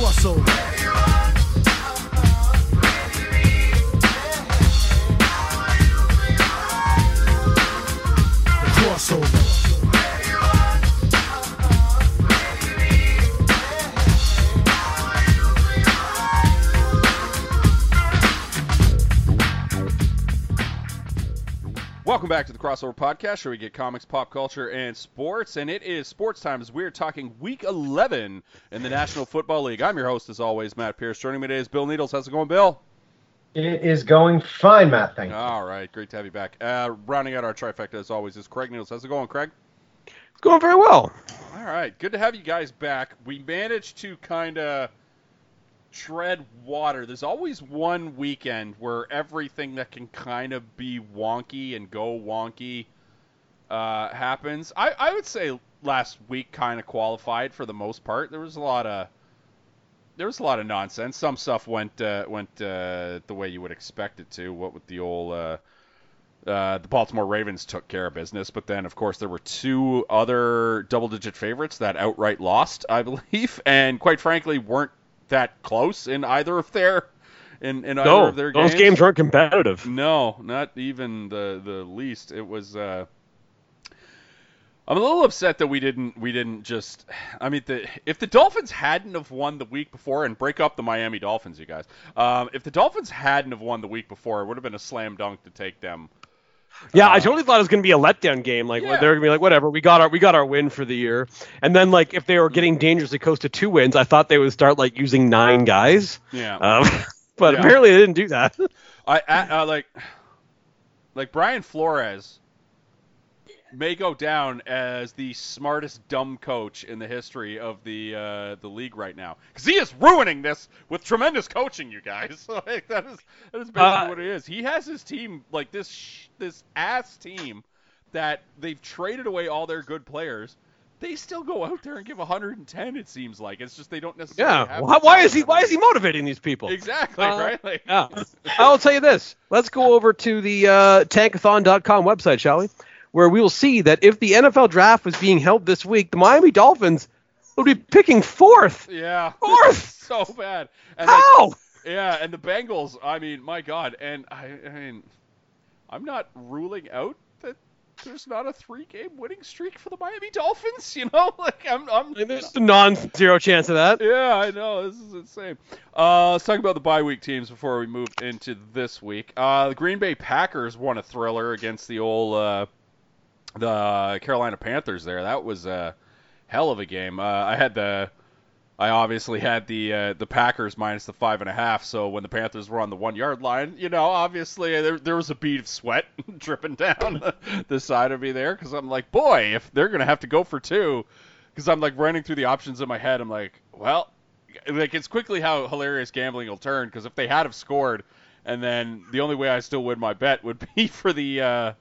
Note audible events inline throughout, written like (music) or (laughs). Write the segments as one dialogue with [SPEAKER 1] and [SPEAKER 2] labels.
[SPEAKER 1] crossover.
[SPEAKER 2] Welcome back to the Crossover Podcast, where we get comics, pop culture, and sports. And it is sports time as we're talking Week 11 in the National Football League. I'm your host, as always, Matt Pierce. Joining me today is Bill Needles. How's it going, Bill?
[SPEAKER 3] It is going fine, Matt. Thank you.
[SPEAKER 2] All right, great to have you back. Uh, rounding out our trifecta, as always, is Craig Needles. How's it going, Craig?
[SPEAKER 4] It's going very well.
[SPEAKER 2] All right, good to have you guys back. We managed to kind of tread water. There's always one weekend where everything that can kind of be wonky and go wonky uh, happens. I, I would say last week kind of qualified for the most part. There was a lot of there was a lot of nonsense. Some stuff went uh, went uh, the way you would expect it to. What with the old uh, uh, the Baltimore Ravens took care of business, but then of course there were two other double-digit favorites that outright lost, I believe, (laughs) and quite frankly weren't that close in either of their in, in either of their games.
[SPEAKER 4] those
[SPEAKER 2] games.
[SPEAKER 4] weren't competitive.
[SPEAKER 2] No, not even the the least. It was. Uh, I'm a little upset that we didn't we didn't just. I mean, the if the Dolphins hadn't have won the week before and break up the Miami Dolphins, you guys. Um, if the Dolphins hadn't have won the week before, it would have been a slam dunk to take them.
[SPEAKER 4] Yeah,
[SPEAKER 2] Uh,
[SPEAKER 4] I totally thought it was going to be a letdown game. Like
[SPEAKER 2] Yeah.
[SPEAKER 4] they're going to be like, whatever, we got our we got our win for the year. And then like if they were getting dangerously close to two wins, I thought they would start like using nine guys.
[SPEAKER 2] Yeah.
[SPEAKER 4] Um, (laughs) but
[SPEAKER 2] Yeah.
[SPEAKER 4] apparently they didn't do that.
[SPEAKER 2] I, I uh, like like Brian Flores may go down as the smartest dumb coach in the history of the uh, the league right now because he is ruining this with tremendous coaching. You guys, (laughs) like, that is that is basically
[SPEAKER 4] Uh,
[SPEAKER 2] what it is. He has his team like this sh- this ass team that they've traded away all their good players. They still go out there and give 110. It seems like it's just they don't necessarily.
[SPEAKER 4] Yeah. Why is he why is he motivating these people?
[SPEAKER 2] Exactly
[SPEAKER 4] Uh,
[SPEAKER 2] right. Like,
[SPEAKER 4] Yeah. I'll tell you this. Let's go over to the uh, tankathon.com website, shall we? Where we will see that if the NFL draft was being held this week, the Miami Dolphins would be picking fourth.
[SPEAKER 2] Yeah. (laughs)
[SPEAKER 4] Fourth!
[SPEAKER 2] so bad. And like,
[SPEAKER 4] How?
[SPEAKER 2] yeah, and the Bengals, I mean, my God. And I, I mean, I'm not ruling out that there's not a three game winning streak for the Miami Dolphins, (laughs) you know? (laughs) Like, I'm. I'm
[SPEAKER 4] There's a non-zero chance of that.
[SPEAKER 2] yeah, I know. This is insane. Uh, let's talk about the bye week teams before we move into this week. Uh, the Green Bay Packers won a thriller against the old uh, the Carolina Panthers. There, that was a hell of a game. Uh, I had the I obviously had the uh, the Packers minus the five and a half. So when the Panthers were on the one yard line, you know, obviously there there was a bead of sweat (laughs) dripping down (laughs) the side of me there because I'm like, boy, if they're gonna have to go for two, because I'm like running through the options in my head. I'm like, well, like it's quickly how hilarious gambling will turn because if they had have scored, and then the only way I still win my bet would (laughs) be for the. Uh,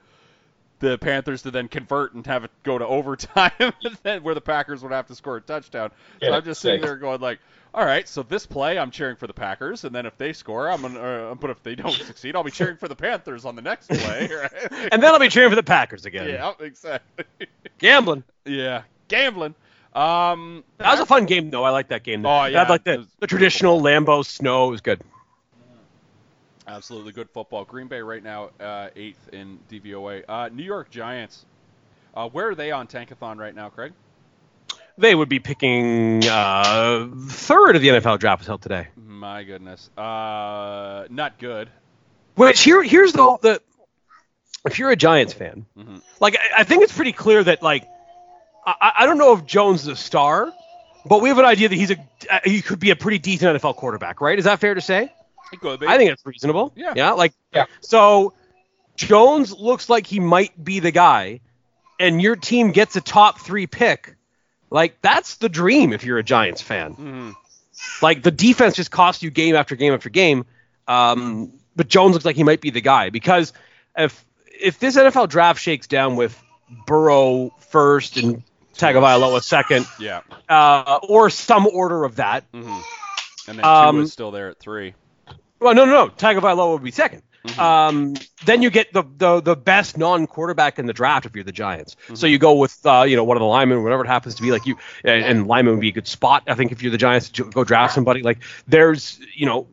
[SPEAKER 2] the Panthers to then convert and have it go to (laughs) overtime, and then where the Packers would have to score a touchdown. So I'm just sitting there going like, all right, so this play I'm cheering for the Packers, and then if they score, I'm gonna. Uh, but if they don't (laughs) succeed, I'll be cheering for the Panthers on the next (laughs) play. Right?
[SPEAKER 4] And then I'll be cheering for the Packers again.
[SPEAKER 2] yeah, exactly.
[SPEAKER 4] Gambling.
[SPEAKER 2] yeah, gambling. Um,
[SPEAKER 4] That was a fun game, though. I like that game.
[SPEAKER 2] Oh, yeah,
[SPEAKER 4] had, like the, the traditional Lambeau snow. It was good.
[SPEAKER 2] Absolutely good football. Green Bay right now uh, eighth in DVOA. Uh, New York Giants. Uh, where are they on Tankathon right now, Craig?
[SPEAKER 4] They would be picking uh, third of the NFL draft held today.
[SPEAKER 2] My goodness, uh, not good.
[SPEAKER 4] Which here here's the the if you're a Giants fan,
[SPEAKER 2] Mhm.
[SPEAKER 4] like I, I think it's pretty clear that like I, I don't know if Jones is a star, but we have an idea that he's a he could be a pretty decent NFL quarterback, right? Is that fair to say?
[SPEAKER 2] It could be.
[SPEAKER 4] I think it's reasonable.
[SPEAKER 2] Yeah.
[SPEAKER 4] Yeah. Like.
[SPEAKER 3] Yeah.
[SPEAKER 4] So Jones looks like he might be the guy, and your team gets a top three pick. Like that's the dream if you're a Giants fan.
[SPEAKER 2] Mhm.
[SPEAKER 4] Like the defense just costs you game after game after game. Um, but Jones looks like he might be the guy because if if this NFL draft shakes down with Burrow first and Tagovailoa second,
[SPEAKER 2] Yeah.
[SPEAKER 4] uh, or some order of that.
[SPEAKER 2] hmm And then
[SPEAKER 4] Um,
[SPEAKER 2] Tua's still there at three.
[SPEAKER 4] Well, no, no, no. Tagovailoa would be second. um, then you get the, the the best non-quarterback in the draft if you're the Giants. So you go with uh, you know one of the linemen, whatever it happens to be. Like you and, and lineman would be a good spot. I think if you're the Giants, to go draft somebody. Like there's you know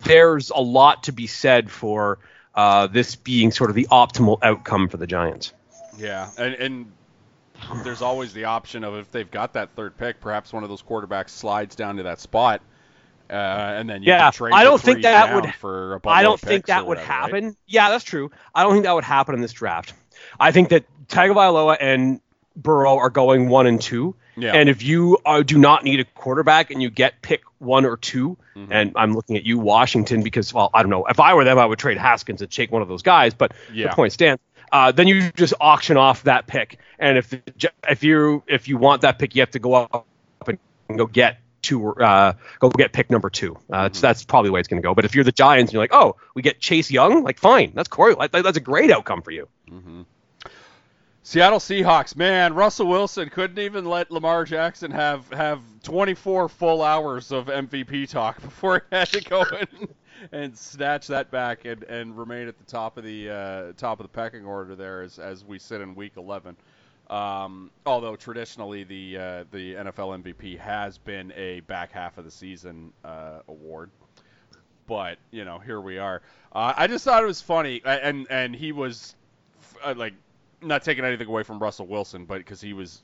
[SPEAKER 4] there's a lot to be said for uh, this being sort of the optimal outcome for the Giants.
[SPEAKER 2] Yeah, and and there's always the option of if they've got that third pick, perhaps one of those quarterbacks slides down to that spot, uh, and then you
[SPEAKER 4] Yeah, I don't think that would-
[SPEAKER 2] For a
[SPEAKER 4] I don't think that would
[SPEAKER 2] whatever, right?
[SPEAKER 4] happen. Yeah, that's true. I don't think that would happen in this draft. I think that Tagovailoa and Burrow are going one and two.
[SPEAKER 2] Yeah.
[SPEAKER 4] And if you uh, do not need a quarterback and you get pick one or 2
[SPEAKER 2] Mm-hmm.
[SPEAKER 4] and I'm looking at you, Washington, because well, I don't know. If I were them, I would trade Haskins and take one of those guys. But
[SPEAKER 2] Yeah.
[SPEAKER 4] the point stands. Uh, then you just auction off that pick, and if if you if you want that pick, you have to go up and go get two uh, go get pick number two. Uh,
[SPEAKER 2] Mm-hmm.
[SPEAKER 4] it's- That's probably the way it's going to go. But if you're the Giants and you're like, oh, we get Chase Young, like fine, that's Corey. That, that's a great outcome for you.
[SPEAKER 2] Seattle Seahawks, man, Russell Wilson couldn't even let Lamar Jackson have have 24 full hours of MVP talk (laughs) before he had to go and snatch that back and, and remain at the top of the uh, top of the pecking order there as, as we sit in Week 11. Um, although traditionally the uh, the NFL MVP has been a back half of the season uh, award, but you know here we are. Uh, I just thought it was funny, and and he was uh, like not taking anything away from Russell Wilson, but because he was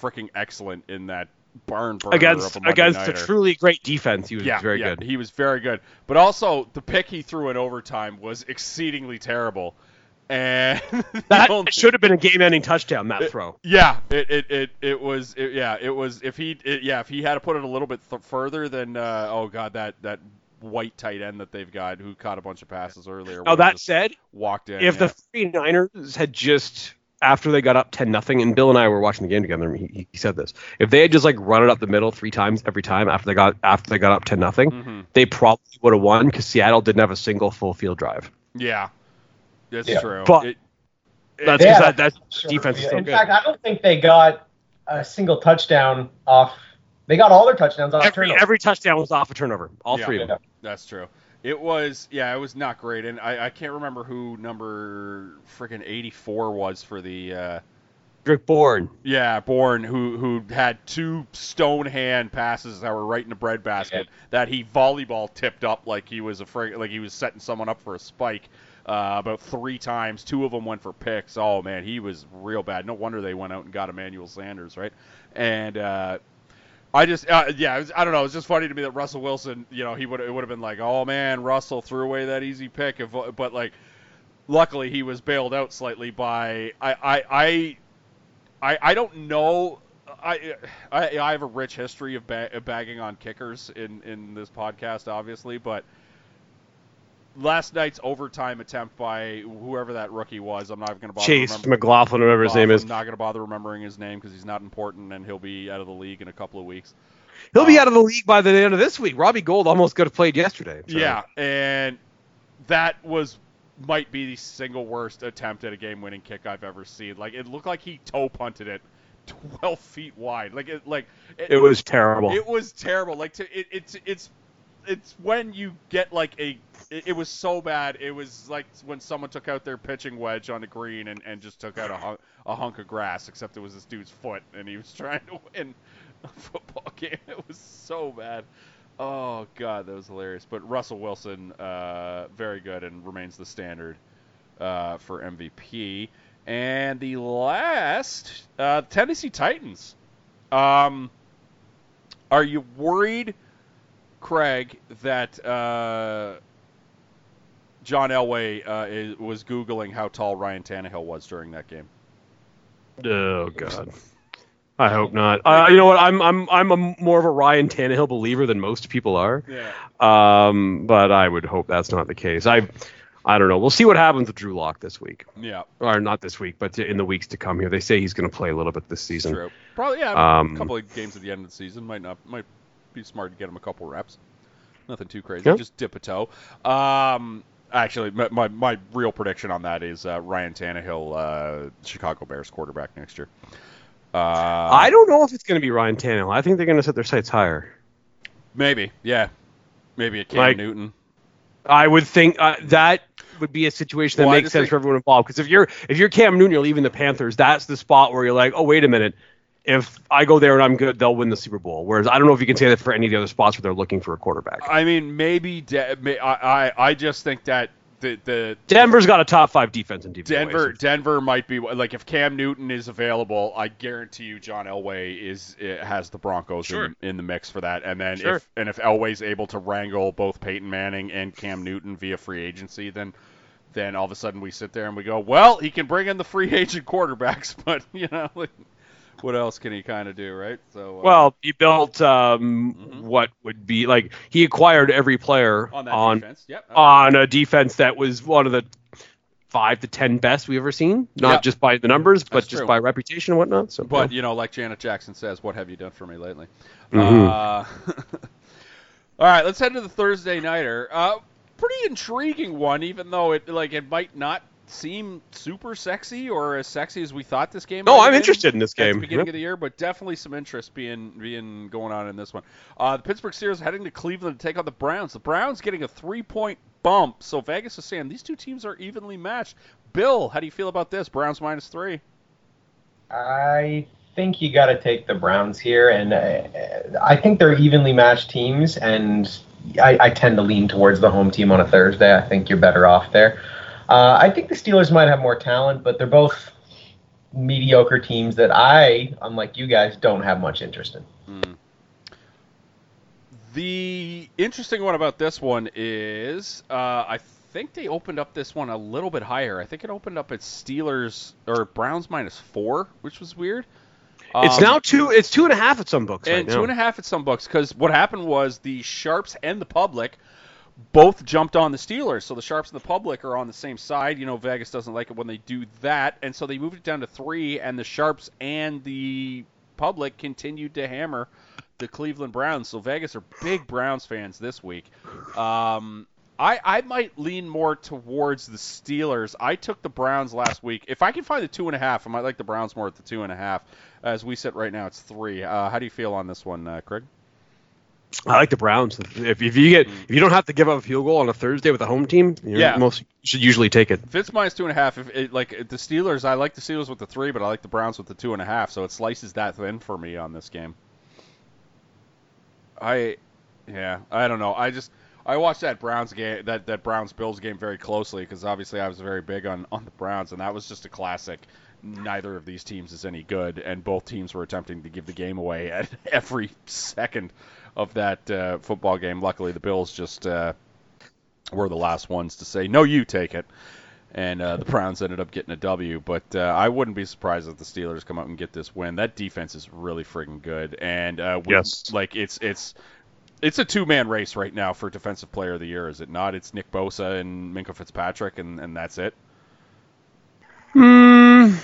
[SPEAKER 2] freaking excellent in that barn burner
[SPEAKER 4] Against
[SPEAKER 2] a
[SPEAKER 4] against a truly great defense, he was
[SPEAKER 2] yeah,
[SPEAKER 4] very
[SPEAKER 2] yeah,
[SPEAKER 4] good.
[SPEAKER 2] He was very good, but also the pick he threw in overtime was exceedingly terrible, and (laughs)
[SPEAKER 4] That
[SPEAKER 2] only-
[SPEAKER 4] should have been a game-ending touchdown. That throw.
[SPEAKER 2] yeah, it it, it, it was it, yeah it was if he it, yeah if he had to put it a little bit th- further than uh, oh god that that white tight end that they've got who caught a bunch of passes earlier. Oh,
[SPEAKER 4] that said,
[SPEAKER 2] walked in.
[SPEAKER 4] if
[SPEAKER 2] yeah.
[SPEAKER 4] the 49ers had just after they got up 10 nothing and Bill and I were watching the game together and he, he said this if they had just like run it up the middle three times every time after they got after they got up 10 nothing
[SPEAKER 2] Mm-hmm.
[SPEAKER 4] they probably would have won because Seattle didn't have a single full field drive
[SPEAKER 2] yeah, that's
[SPEAKER 3] Yeah.
[SPEAKER 2] true.
[SPEAKER 4] But-
[SPEAKER 2] It-
[SPEAKER 4] that's because that, that
[SPEAKER 3] Sure.
[SPEAKER 4] defense is so
[SPEAKER 3] In
[SPEAKER 4] good
[SPEAKER 3] fact, I don't think they got a single touchdown off. They got all their touchdowns off
[SPEAKER 4] every,
[SPEAKER 3] turnover.
[SPEAKER 4] every touchdown was off a turnover all
[SPEAKER 2] Yeah.
[SPEAKER 4] three of them
[SPEAKER 2] That's true. It was, yeah, it was not great, and I, I can't remember who number freaking 84 was for the, uh,
[SPEAKER 4] Rick Bourne
[SPEAKER 2] yeah, Bourne, who who had two stone hand passes that were right in the bread basket that he volleyball tipped up like he was a frig- like he was setting someone up for a spike. Uh, about three times, two of them went for picks. Oh man, he was real bad. No wonder they went out and got Emmanuel Sanders, right? And uh, I just, uh, yeah, was, I don't know. It's just funny to me that Russell Wilson, you know, he would it would have been like, oh man, Russell threw away that easy pick. If, but like, luckily he was bailed out slightly by I I I I, I don't know. I, I I have a rich history of, ba- of bagging on kickers in in this podcast, obviously, but last night's overtime attempt by whoever that rookie was, I'm not going to bother.
[SPEAKER 4] Chase McLaughlin whatever his name is
[SPEAKER 2] I'm not going to bother remembering his name because he's not important and he'll be out of the league in a couple of weeks.
[SPEAKER 4] he'll be
[SPEAKER 2] uh,
[SPEAKER 4] out of the league by the end of this week Robbie Gould almost could have played yesterday so.
[SPEAKER 2] Yeah, and that was might be the single worst attempt at a game-winning kick I've ever seen. Like it looked like he toe punted it (laughs) 12 feet wide. Like it like
[SPEAKER 4] it was terrible
[SPEAKER 2] it was terrible. Like to, it, it's it's it's when you get like a it, it was so bad. It was like when someone took out their pitching wedge on the green and, and just took out a hunk, a hunk of grass. Except it was this dude's foot, and he was (laughs) trying to win a football (laughs) game. It was so bad. Oh god, that was hilarious. But Russell Wilson, uh, very good and remains the standard uh, for MVP. And the last, uh, Tennessee Titans. Um, are you worried, Craig, that uh, John Elway uh, is, was googling how tall Ryan Tannehill was during that game?
[SPEAKER 4] Oh God. (laughs) I hope not. Uh, you know what? I'm I'm I'm a more of a Ryan Tannehill believer than most people are.
[SPEAKER 2] Yeah.
[SPEAKER 4] Um, but I would hope that's not the case. I I don't know. We'll see what happens with Drew Lock this week,
[SPEAKER 2] Yeah.
[SPEAKER 4] or not this week, but in the weeks to come. Here, they say he's going to play a little bit this season.
[SPEAKER 2] True. Probably yeah.
[SPEAKER 4] Um,
[SPEAKER 2] a couple of games at the end of the season might not might be smart to get him a couple reps. Nothing too crazy.
[SPEAKER 4] Yeah.
[SPEAKER 2] Just dip a toe. Um, actually, my, my my real prediction on that is uh, Ryan Tannehill, uh, Chicago Bears quarterback next year. Uh,
[SPEAKER 4] I don't know if it's going to be Ryan Tannehill. I think they're going to set their sights higher.
[SPEAKER 2] maybe yeah, maybe a Cam
[SPEAKER 4] Like-
[SPEAKER 2] Newton.
[SPEAKER 4] I would think uh, that would be a situation that
[SPEAKER 2] Well,
[SPEAKER 4] makes sense
[SPEAKER 2] think-
[SPEAKER 4] for everyone involved. Because if you're if you're Cam Newton, you're leaving the Panthers. That's the spot where you're like, oh wait a minute, if I go there and I'm good, they'll win the Super Bowl. Whereas I don't know if you can say that for any of the other spots where they're looking for a quarterback.
[SPEAKER 2] I mean, maybe De- may, I, I I just think that the the
[SPEAKER 4] Denver's got a top five defense in DVOA.
[SPEAKER 2] Denver Denver might be like if Cam Newton is available, I guarantee you John Elway is it has the Broncos
[SPEAKER 4] Sure.
[SPEAKER 2] in, in the mix for that. And then
[SPEAKER 4] Sure.
[SPEAKER 2] if and if Elway's able to wrangle both Peyton Manning and Cam Newton via free agency, then then all of a sudden we sit there and we go, well, he can bring in the free (laughs) agent quarterbacks, but you know, like, what else can he kind of do, right? So uh,
[SPEAKER 4] Well, he built um,
[SPEAKER 2] Mhm.
[SPEAKER 4] what would be like he acquired every player
[SPEAKER 2] on that
[SPEAKER 4] on
[SPEAKER 2] defense, yep.
[SPEAKER 4] on a defense that was one of the five to ten best we've ever seen. Not
[SPEAKER 2] Yeah.
[SPEAKER 4] just by the numbers, but
[SPEAKER 2] That's
[SPEAKER 4] just
[SPEAKER 2] true.
[SPEAKER 4] by reputation and whatnot. So,
[SPEAKER 2] But you know, like Janet Jackson says, "What have you done for me lately?"
[SPEAKER 4] Mhm.
[SPEAKER 2] Uh, (laughs) all right, let's head to the Thursday nighter. Uh, pretty intriguing one, even though it like it might not seem super sexy or as sexy as we thought this game.
[SPEAKER 4] no, I'm
[SPEAKER 2] been
[SPEAKER 4] interested in this game.
[SPEAKER 2] At the
[SPEAKER 4] game.
[SPEAKER 2] beginning of the year, but definitely some interest being being going on in this one. Uh, the Pittsburgh Steelers heading to Cleveland to take on the Browns. The Browns getting a three point bump, so Vegas is saying these two teams are evenly matched. Bill, how do you feel about this? Browns minus three.
[SPEAKER 3] I think you got to take the Browns here, and uh, I think they're evenly matched teams, and I, I tend to lean towards the home team on a Thursday. I think you're better off there. Uh, I think the Steelers might have more talent, but they're both mediocre teams that I, unlike you guys, don't have much interest in.
[SPEAKER 2] Mm. The interesting one about this one is uh, I think they opened up this one a little bit higher. I think it opened up at Steelers or Browns minus four, which was weird.
[SPEAKER 4] It's
[SPEAKER 2] Um,
[SPEAKER 4] now two. It's two and a half at some books
[SPEAKER 2] and
[SPEAKER 4] right now.
[SPEAKER 2] two and a half at some books because what happened was the sharps and the public both jumped on the Steelers. So the sharps and the public are on the same side. You know, Vegas doesn't like it when they do that, and so they moved it down to three. And the sharps and the public continued to hammer the Cleveland Browns. So Vegas are big Browns fans this week. Um, I, I might lean more towards the Steelers. I took the Browns last week. If I can find the two and a half, I might like the Browns more at the two and a half. As we sit right now, it's three. Uh, how do you feel on this one, uh, Craig?
[SPEAKER 4] I like the Browns. If, if you get if you don't have to give up a field goal on a Thursday with a home team,
[SPEAKER 2] Yeah.
[SPEAKER 4] most you should usually take it.
[SPEAKER 2] If it's minus two and a half, if it, like the Steelers, I like the Steelers with the three, but I like the Browns with the two and a half. So it slices that thin for me on this game. I, yeah, I don't know. I just I watched that Browns game, that that Browns Bills game very closely because obviously I was very big on on the Browns, and that was just a classic. Neither of these teams is any good, and both teams were attempting to give the game away at (laughs) every second of that uh, football game. Luckily, the Bills just uh, were the last ones to say, "No, you take it." and uh, the Browns ended up getting a W. But uh, I wouldn't be surprised if the Steelers come out and get this win. That defense is really friggin' good, and uh, we,
[SPEAKER 4] Yes.
[SPEAKER 2] like it's it's it's a two man race right now for Defensive Player of the Year, is it not? It's Nick Bosa and Minkah Fitzpatrick, and, and that's it.
[SPEAKER 4] Hmm.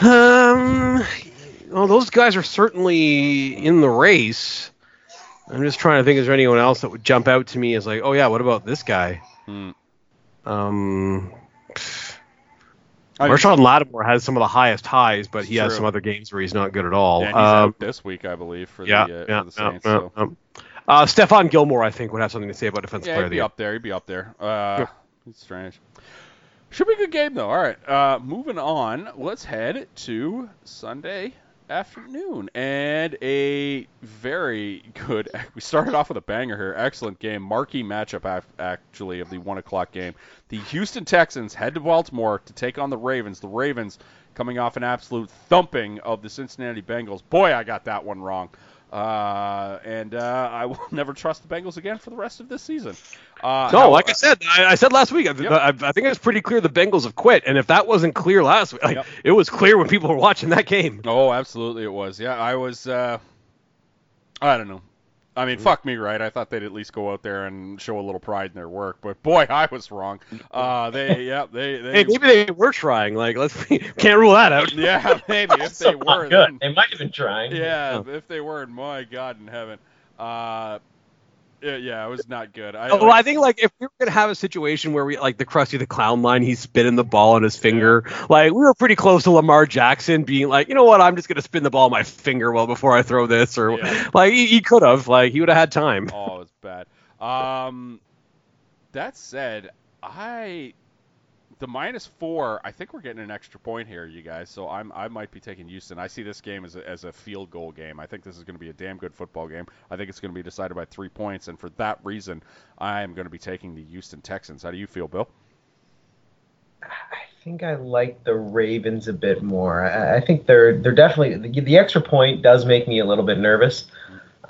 [SPEAKER 4] Um. Well, those guys are certainly in the race. I'm just trying to think. Is there anyone else that would jump out to me as like, oh yeah, what about this guy?
[SPEAKER 2] Hmm.
[SPEAKER 4] Um.
[SPEAKER 2] I mean,
[SPEAKER 4] Marshon Lattimore has some of the highest highs, but he has some other games where he's not good at all.
[SPEAKER 2] and he's
[SPEAKER 4] Um,
[SPEAKER 2] out this week, I believe, for
[SPEAKER 4] yeah,
[SPEAKER 2] the, uh,
[SPEAKER 4] yeah,
[SPEAKER 2] for the
[SPEAKER 4] yeah,
[SPEAKER 2] Saints.
[SPEAKER 4] yeah,
[SPEAKER 2] so.
[SPEAKER 4] yeah. Uh, Stephon Gilmore, I think, would have something to say about defensive
[SPEAKER 2] Yeah,
[SPEAKER 4] player
[SPEAKER 2] he'd
[SPEAKER 4] of the
[SPEAKER 2] be up there. He'd be up there. Uh, It's strange. Should be a good game though. All right, uh, moving on. Let's head to Sunday afternoon and a very good. (laughs) We started off with a banger here. Excellent game, marquee matchup actually of the one o'clock game. The Houston Texans head to Baltimore to take on the Ravens. The Ravens coming off an absolute thumping of the Cincinnati Bengals. Boy, I got that one wrong. Uh, and uh, I (laughs) will never trust the Bengals again for the rest of this season. Uh,
[SPEAKER 4] No,
[SPEAKER 2] how-
[SPEAKER 4] like I said, I, I said last week, I,
[SPEAKER 2] Yep.
[SPEAKER 4] I, I think it was pretty clear the Bengals have quit. And if that wasn't clear last week, like,
[SPEAKER 2] Yep.
[SPEAKER 4] it was clear when people were watching that game.
[SPEAKER 2] Oh, absolutely, it was. Yeah, I was. Uh, I don't know. I mean, fuck me, right? I thought they'd at least go out there and show a little pride in their work, but boy, (laughs) I was wrong. Uh, they, (laughs) yeah, they, they,
[SPEAKER 4] Hey, maybe they were trying. Like, let's (laughs) can't rule that out.
[SPEAKER 2] yeah, maybe if they
[SPEAKER 3] Also not
[SPEAKER 2] were,
[SPEAKER 3] good.
[SPEAKER 2] then,
[SPEAKER 3] They might have been trying.
[SPEAKER 2] yeah, if they were, my God in heaven. Uh, yeah, yeah, it was not good. I,
[SPEAKER 4] Oh, well, I think like if we were gonna have a situation where we like the Krusty the Clown line, he's spinning the ball on his finger. Like we were pretty close to Lamar Jackson being like, you know what, I'm just gonna spin the ball on my finger well before I throw this, or
[SPEAKER 2] Yeah.
[SPEAKER 4] like he, he could have, like he would have had time.
[SPEAKER 2] Oh, it was bad. Um, that said, I the minus four. I think we're getting an extra point here, you guys. So I'm I might be taking Houston. I see this game as a, as a field goal game. I think this is going to be a damn good football game. I think it's going to be decided by three points, and for that reason, I am going to be taking the Houston Texans. How do you feel, Bill?
[SPEAKER 3] I think I like the Ravens a bit more. I, I think they're they're definitely the, the extra point does make me a little bit nervous.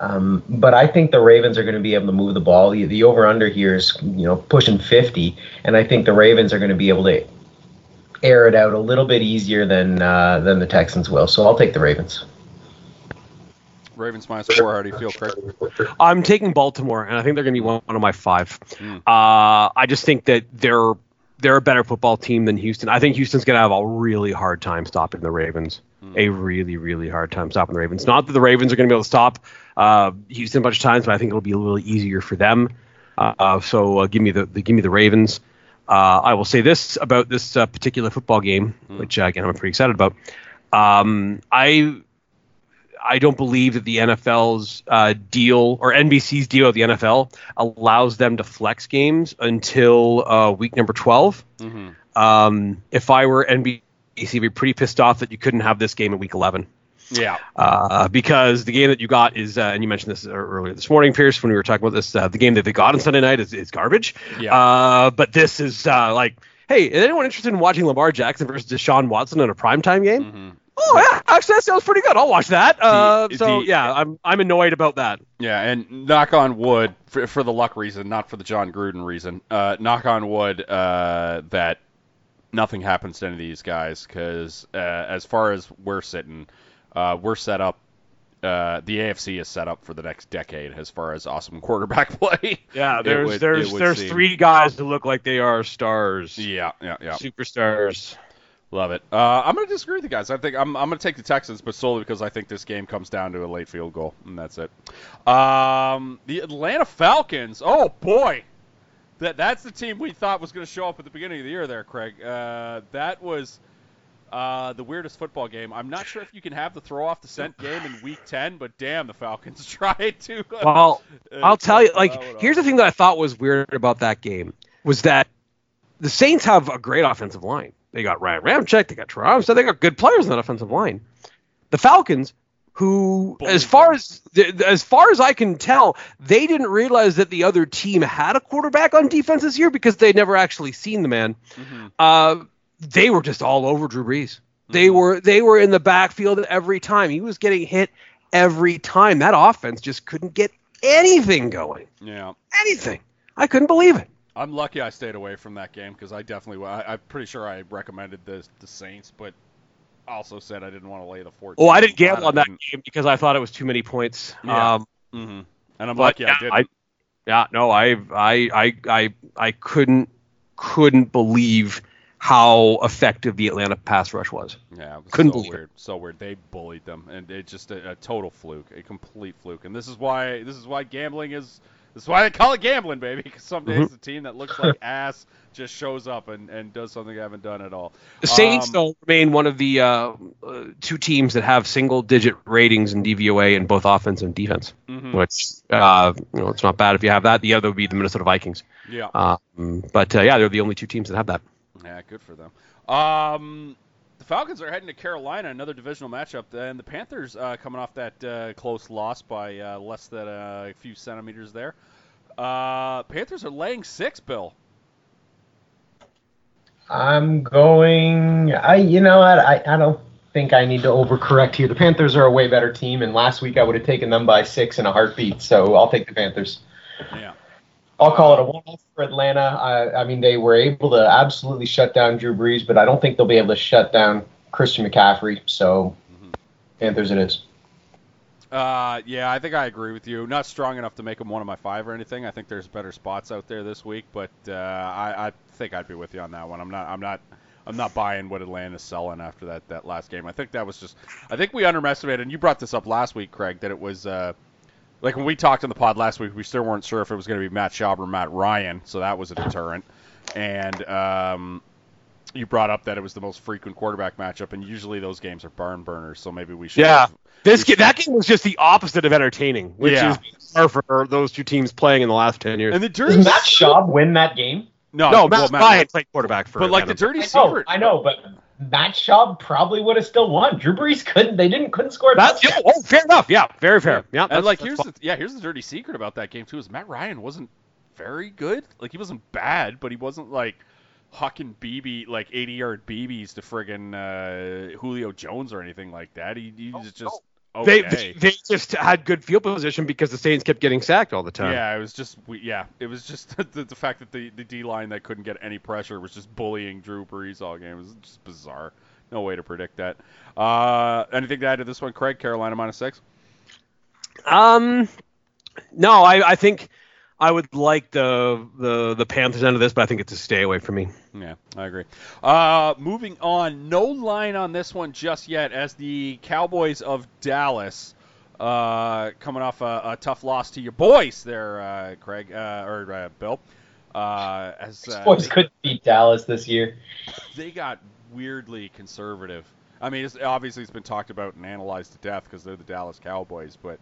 [SPEAKER 3] Um, but I think the Ravens are going to be able to move the ball. The, the over under here is you know pushing 50, and I think the Ravens are going to be able to air it out a little bit easier than uh, than the Texans will. So I'll take the Ravens.
[SPEAKER 2] Ravens minus four. How do you feel, Craig?
[SPEAKER 4] I'm taking Baltimore, and I think they're going to be one, one of my five.
[SPEAKER 2] Mm.
[SPEAKER 4] Uh, I just think that they're they're a better football team than Houston. I think Houston's going to have a really hard time stopping the Ravens. A really, really hard time stopping the Ravens. Not that the Ravens are going to be able to stop uh, Houston a bunch of times, but I think it'll be a little easier for them. Uh, so uh, give me the, the give me the Ravens. Uh, I will say this about this uh, particular football game, which uh, again I'm pretty excited about. Um, I I don't believe that the NFL's uh, deal or NBC's deal with the NFL allows them to flex games until uh, week number 12.
[SPEAKER 2] hmm
[SPEAKER 4] Um, if I were NBC, I'd be pretty pissed off that you couldn't have this game in week 11
[SPEAKER 2] Yeah.
[SPEAKER 4] uh, because the game that you got is, uh, and you mentioned this earlier this morning, Pierce, when we were talking about this, uh, the game that they got on Sunday night is, is garbage.
[SPEAKER 2] Yeah.
[SPEAKER 4] Uh, but this is uh, like, hey, is anyone interested in watching Lamar Jackson versus Deshaun Watson in a primetime game?
[SPEAKER 2] hmm
[SPEAKER 4] Oh yeah, actually that sounds pretty good. I'll watch that. Uh,
[SPEAKER 2] The-
[SPEAKER 4] so
[SPEAKER 2] the-
[SPEAKER 4] yeah, I'm I'm annoyed about that.
[SPEAKER 2] Yeah, and knock on wood for, for the luck reason, not for the Jon Gruden reason. Uh, knock on wood uh, that nothing happens to any of these guys because uh, as far as we're sitting, uh, we're set up. Uh, the AFC is set up for the next decade as far as awesome quarterback (laughs) play.
[SPEAKER 4] Yeah, there's
[SPEAKER 2] would-
[SPEAKER 4] there's there's
[SPEAKER 2] seem.
[SPEAKER 4] three guys who look like they are stars,
[SPEAKER 2] Yeah, yeah, yeah.
[SPEAKER 4] superstars.
[SPEAKER 2] Love it. Uh, I'm going to disagree with you guys. I think I'm, I'm going to take the Texans, but solely because I think this game comes down to a late field goal, and that's it. Um, the Atlanta Falcons. Oh boy, that that's the team we thought was going to show up at the beginning of the year. There, Craig. Uh, that was uh, the weirdest football game. I'm not sure if you can have the throw off the scent (laughs) game in Week 10, but damn, the Falcons (laughs) tried to. uh,
[SPEAKER 4] Well,
[SPEAKER 2] uh,
[SPEAKER 4] I'll tell you, like, here's the thing that I thought was weird about that game was that the Saints have a great offensive line. They got Ryan Ramczyk, they got Terron Armstead, they got good players on that offensive line. The Falcons, who,
[SPEAKER 2] Bullied
[SPEAKER 4] as far as as far as I can tell, they didn't realize that the other team had a quarterback on defense this year because they'd never actually seen the man.
[SPEAKER 2] Mhm.
[SPEAKER 4] Uh, they were just all over Drew Brees. They
[SPEAKER 2] Mhm.
[SPEAKER 4] were they were in the backfield every time. He was getting hit every time. That offense just couldn't get anything going.
[SPEAKER 2] Yeah.
[SPEAKER 4] Anything. I couldn't believe it.
[SPEAKER 2] I'm lucky I stayed away from that game because I definitely, I, I'm pretty sure I recommended the the Saints, but also said I didn't want to lay the 14.
[SPEAKER 4] Oh, I didn't gamble on that game because I thought it was too many points.
[SPEAKER 2] Yeah.
[SPEAKER 4] Um,
[SPEAKER 2] Mhm. And I'm lucky
[SPEAKER 4] yeah,
[SPEAKER 2] I didn't.
[SPEAKER 4] I, yeah, no, I, I, I, I, I couldn't, couldn't believe how effective the Atlanta pass rush was.
[SPEAKER 2] yeah, was
[SPEAKER 4] couldn't
[SPEAKER 2] so
[SPEAKER 4] believe it.
[SPEAKER 2] weird, so weird. They bullied them, and it just a, a total fluke, a complete fluke. And this is why this is why gambling is. This is why they call it gambling, baby. Because some days
[SPEAKER 4] Mhm.
[SPEAKER 2] the team that looks like ass just shows up and, and does something they haven't done at all.
[SPEAKER 4] The Saints,
[SPEAKER 2] Um,
[SPEAKER 4] though, remain one of the uh, uh, two teams that have single-digit ratings in DVOA in both offense and defense.
[SPEAKER 2] Mhm.
[SPEAKER 4] Which, uh, you know, it's not bad if you have that. The other would be the Minnesota Vikings.
[SPEAKER 2] Yeah.
[SPEAKER 4] Um, but uh, yeah, they're the only two teams that have that.
[SPEAKER 2] Yeah, good for them. Um, the Falcons are heading to Carolina, another divisional matchup, and the Panthers uh, coming off that uh, close loss by uh, less than a few centimeters there. Uh, Panthers are laying six, Bill.
[SPEAKER 3] I'm going. I you know what I I don't think I need to overcorrect here. The Panthers are a way better team, and last week I would have taken them by six in a heartbeat. So I'll take the Panthers.
[SPEAKER 2] Yeah.
[SPEAKER 3] I'll call it a one-off for Atlanta. I, I mean, they were able to absolutely shut down Drew Brees, but I don't think they'll be able to shut down Christian McCaffrey. So Panthers it is.
[SPEAKER 2] Uh, yeah, I think I agree with you. Not strong enough to make them one of my five or anything. I think there's better spots out there this week, but uh, I, I think I'd be with you on that one. I'm not. I'm not. I'm not buying what Atlanta's selling after that, that last game. I think that was just. I think we underestimated, and you brought this up last week, Craig, that it was. Uh, like when we talked on the pod last week, we still weren't sure if it was going to be Matt Schaub or Matt Ryan, so that was a deterrent. And um, you brought up that it was the most frequent quarterback matchup, and usually those games are barn burners. So maybe we should.
[SPEAKER 4] Yeah.
[SPEAKER 2] have-
[SPEAKER 4] This
[SPEAKER 2] We
[SPEAKER 4] ga- that game was just the opposite of entertaining, which
[SPEAKER 2] Yeah.
[SPEAKER 4] is bizarre for those two teams playing in the last ten years.
[SPEAKER 2] And the dirty
[SPEAKER 3] Does Matt Schaub win that game?
[SPEAKER 2] no,
[SPEAKER 4] no,
[SPEAKER 2] well,
[SPEAKER 4] Matt
[SPEAKER 2] Matt-
[SPEAKER 4] Ryan played quarterback for.
[SPEAKER 2] but like the dirty
[SPEAKER 3] I know,
[SPEAKER 2] secret.
[SPEAKER 3] I know, but Matt Schaub probably would have still won. Drew Brees couldn't. They didn't couldn't score. a
[SPEAKER 4] That's
[SPEAKER 3] touchdown.
[SPEAKER 4] oh, fair enough. Yeah, very fair. Yeah,
[SPEAKER 2] and like here's
[SPEAKER 4] fine.
[SPEAKER 2] the yeah here's the dirty secret about that game too is Matt Ryan wasn't very good. Like he wasn't bad, but he wasn't like hucking BB like 80 yard BBs to friggin' uh, Julio Jones or anything like that. He, he was just
[SPEAKER 4] they,
[SPEAKER 2] okay.
[SPEAKER 4] they they just had good field position because the Saints kept getting sacked all the time.
[SPEAKER 2] Yeah, it was just we, yeah, it was just (laughs) the, the fact that the the D line that couldn't get any pressure was just bullying Drew Brees all game. It was just bizarre. No way to predict that. Uh, anything to add to this one, Craig? Carolina minus six.
[SPEAKER 4] Um, no, I, I think I would like the the the Panthers end of this, but I think it's a stay away from me.
[SPEAKER 2] Yeah, I agree. Uh, moving on, no line on this one just yet, as the Cowboys of Dallas, uh, coming off a, a tough loss to your boys there, uh, Craig uh, or uh, Bill. Uh, as uh,
[SPEAKER 3] boys couldn't beat Dallas this year.
[SPEAKER 2] they got weirdly conservative. I mean, it's, obviously it's been talked about and analyzed to death because they're the Dallas Cowboys, but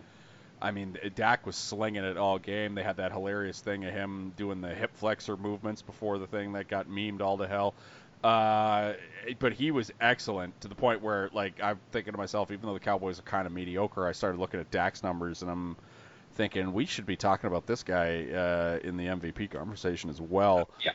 [SPEAKER 2] I mean, Dak was slinging it all game. They had that hilarious thing of him doing the hip flexor movements before the thing that got memed all to hell. Uh, but he was excellent to the point where, like, I'm thinking to myself, even though the Cowboys are kind of mediocre, I started looking at Dak's numbers and I'm thinking we should be talking about this guy uh, in the MVP conversation as well.
[SPEAKER 3] Yeah.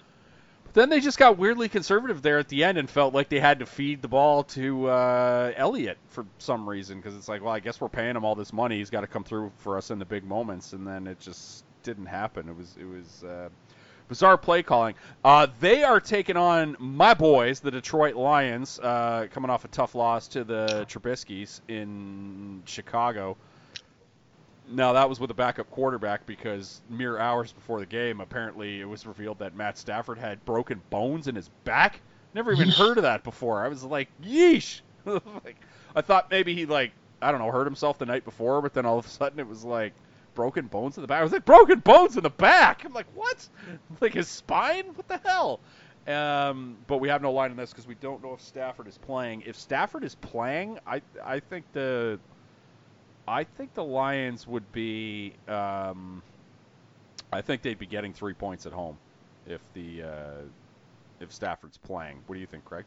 [SPEAKER 2] Then they just got weirdly conservative there at the end and felt like they had to feed the ball to uh, Elliott for some reason because it's like, well, I guess we're paying him all this money. He's got to come through for us in the big moments, and then it just didn't happen. It was it was uh, bizarre play calling. Uh, they are taking on my boys, the Detroit Lions, uh, coming off a tough loss to the Trubisky's in Chicago. Now that was with a backup quarterback because mere hours before the game, apparently it was revealed that Matt Stafford had broken bones in his back. Never even
[SPEAKER 3] Yeesh.
[SPEAKER 2] heard of that before. I was like, yeesh. (laughs) like, I thought maybe he like I don't know hurt himself the night before, but then all of a sudden it was like broken bones in the back. I was like, broken bones in the back. I'm like, what? (laughs) Like his spine? What the hell? Um, but we have no line on this because we don't know if Stafford is playing. If Stafford is playing, I I think the I think the Lions would be. Um, I think they'd be getting three points at home if the uh, if Stafford's playing. What do you think, Craig?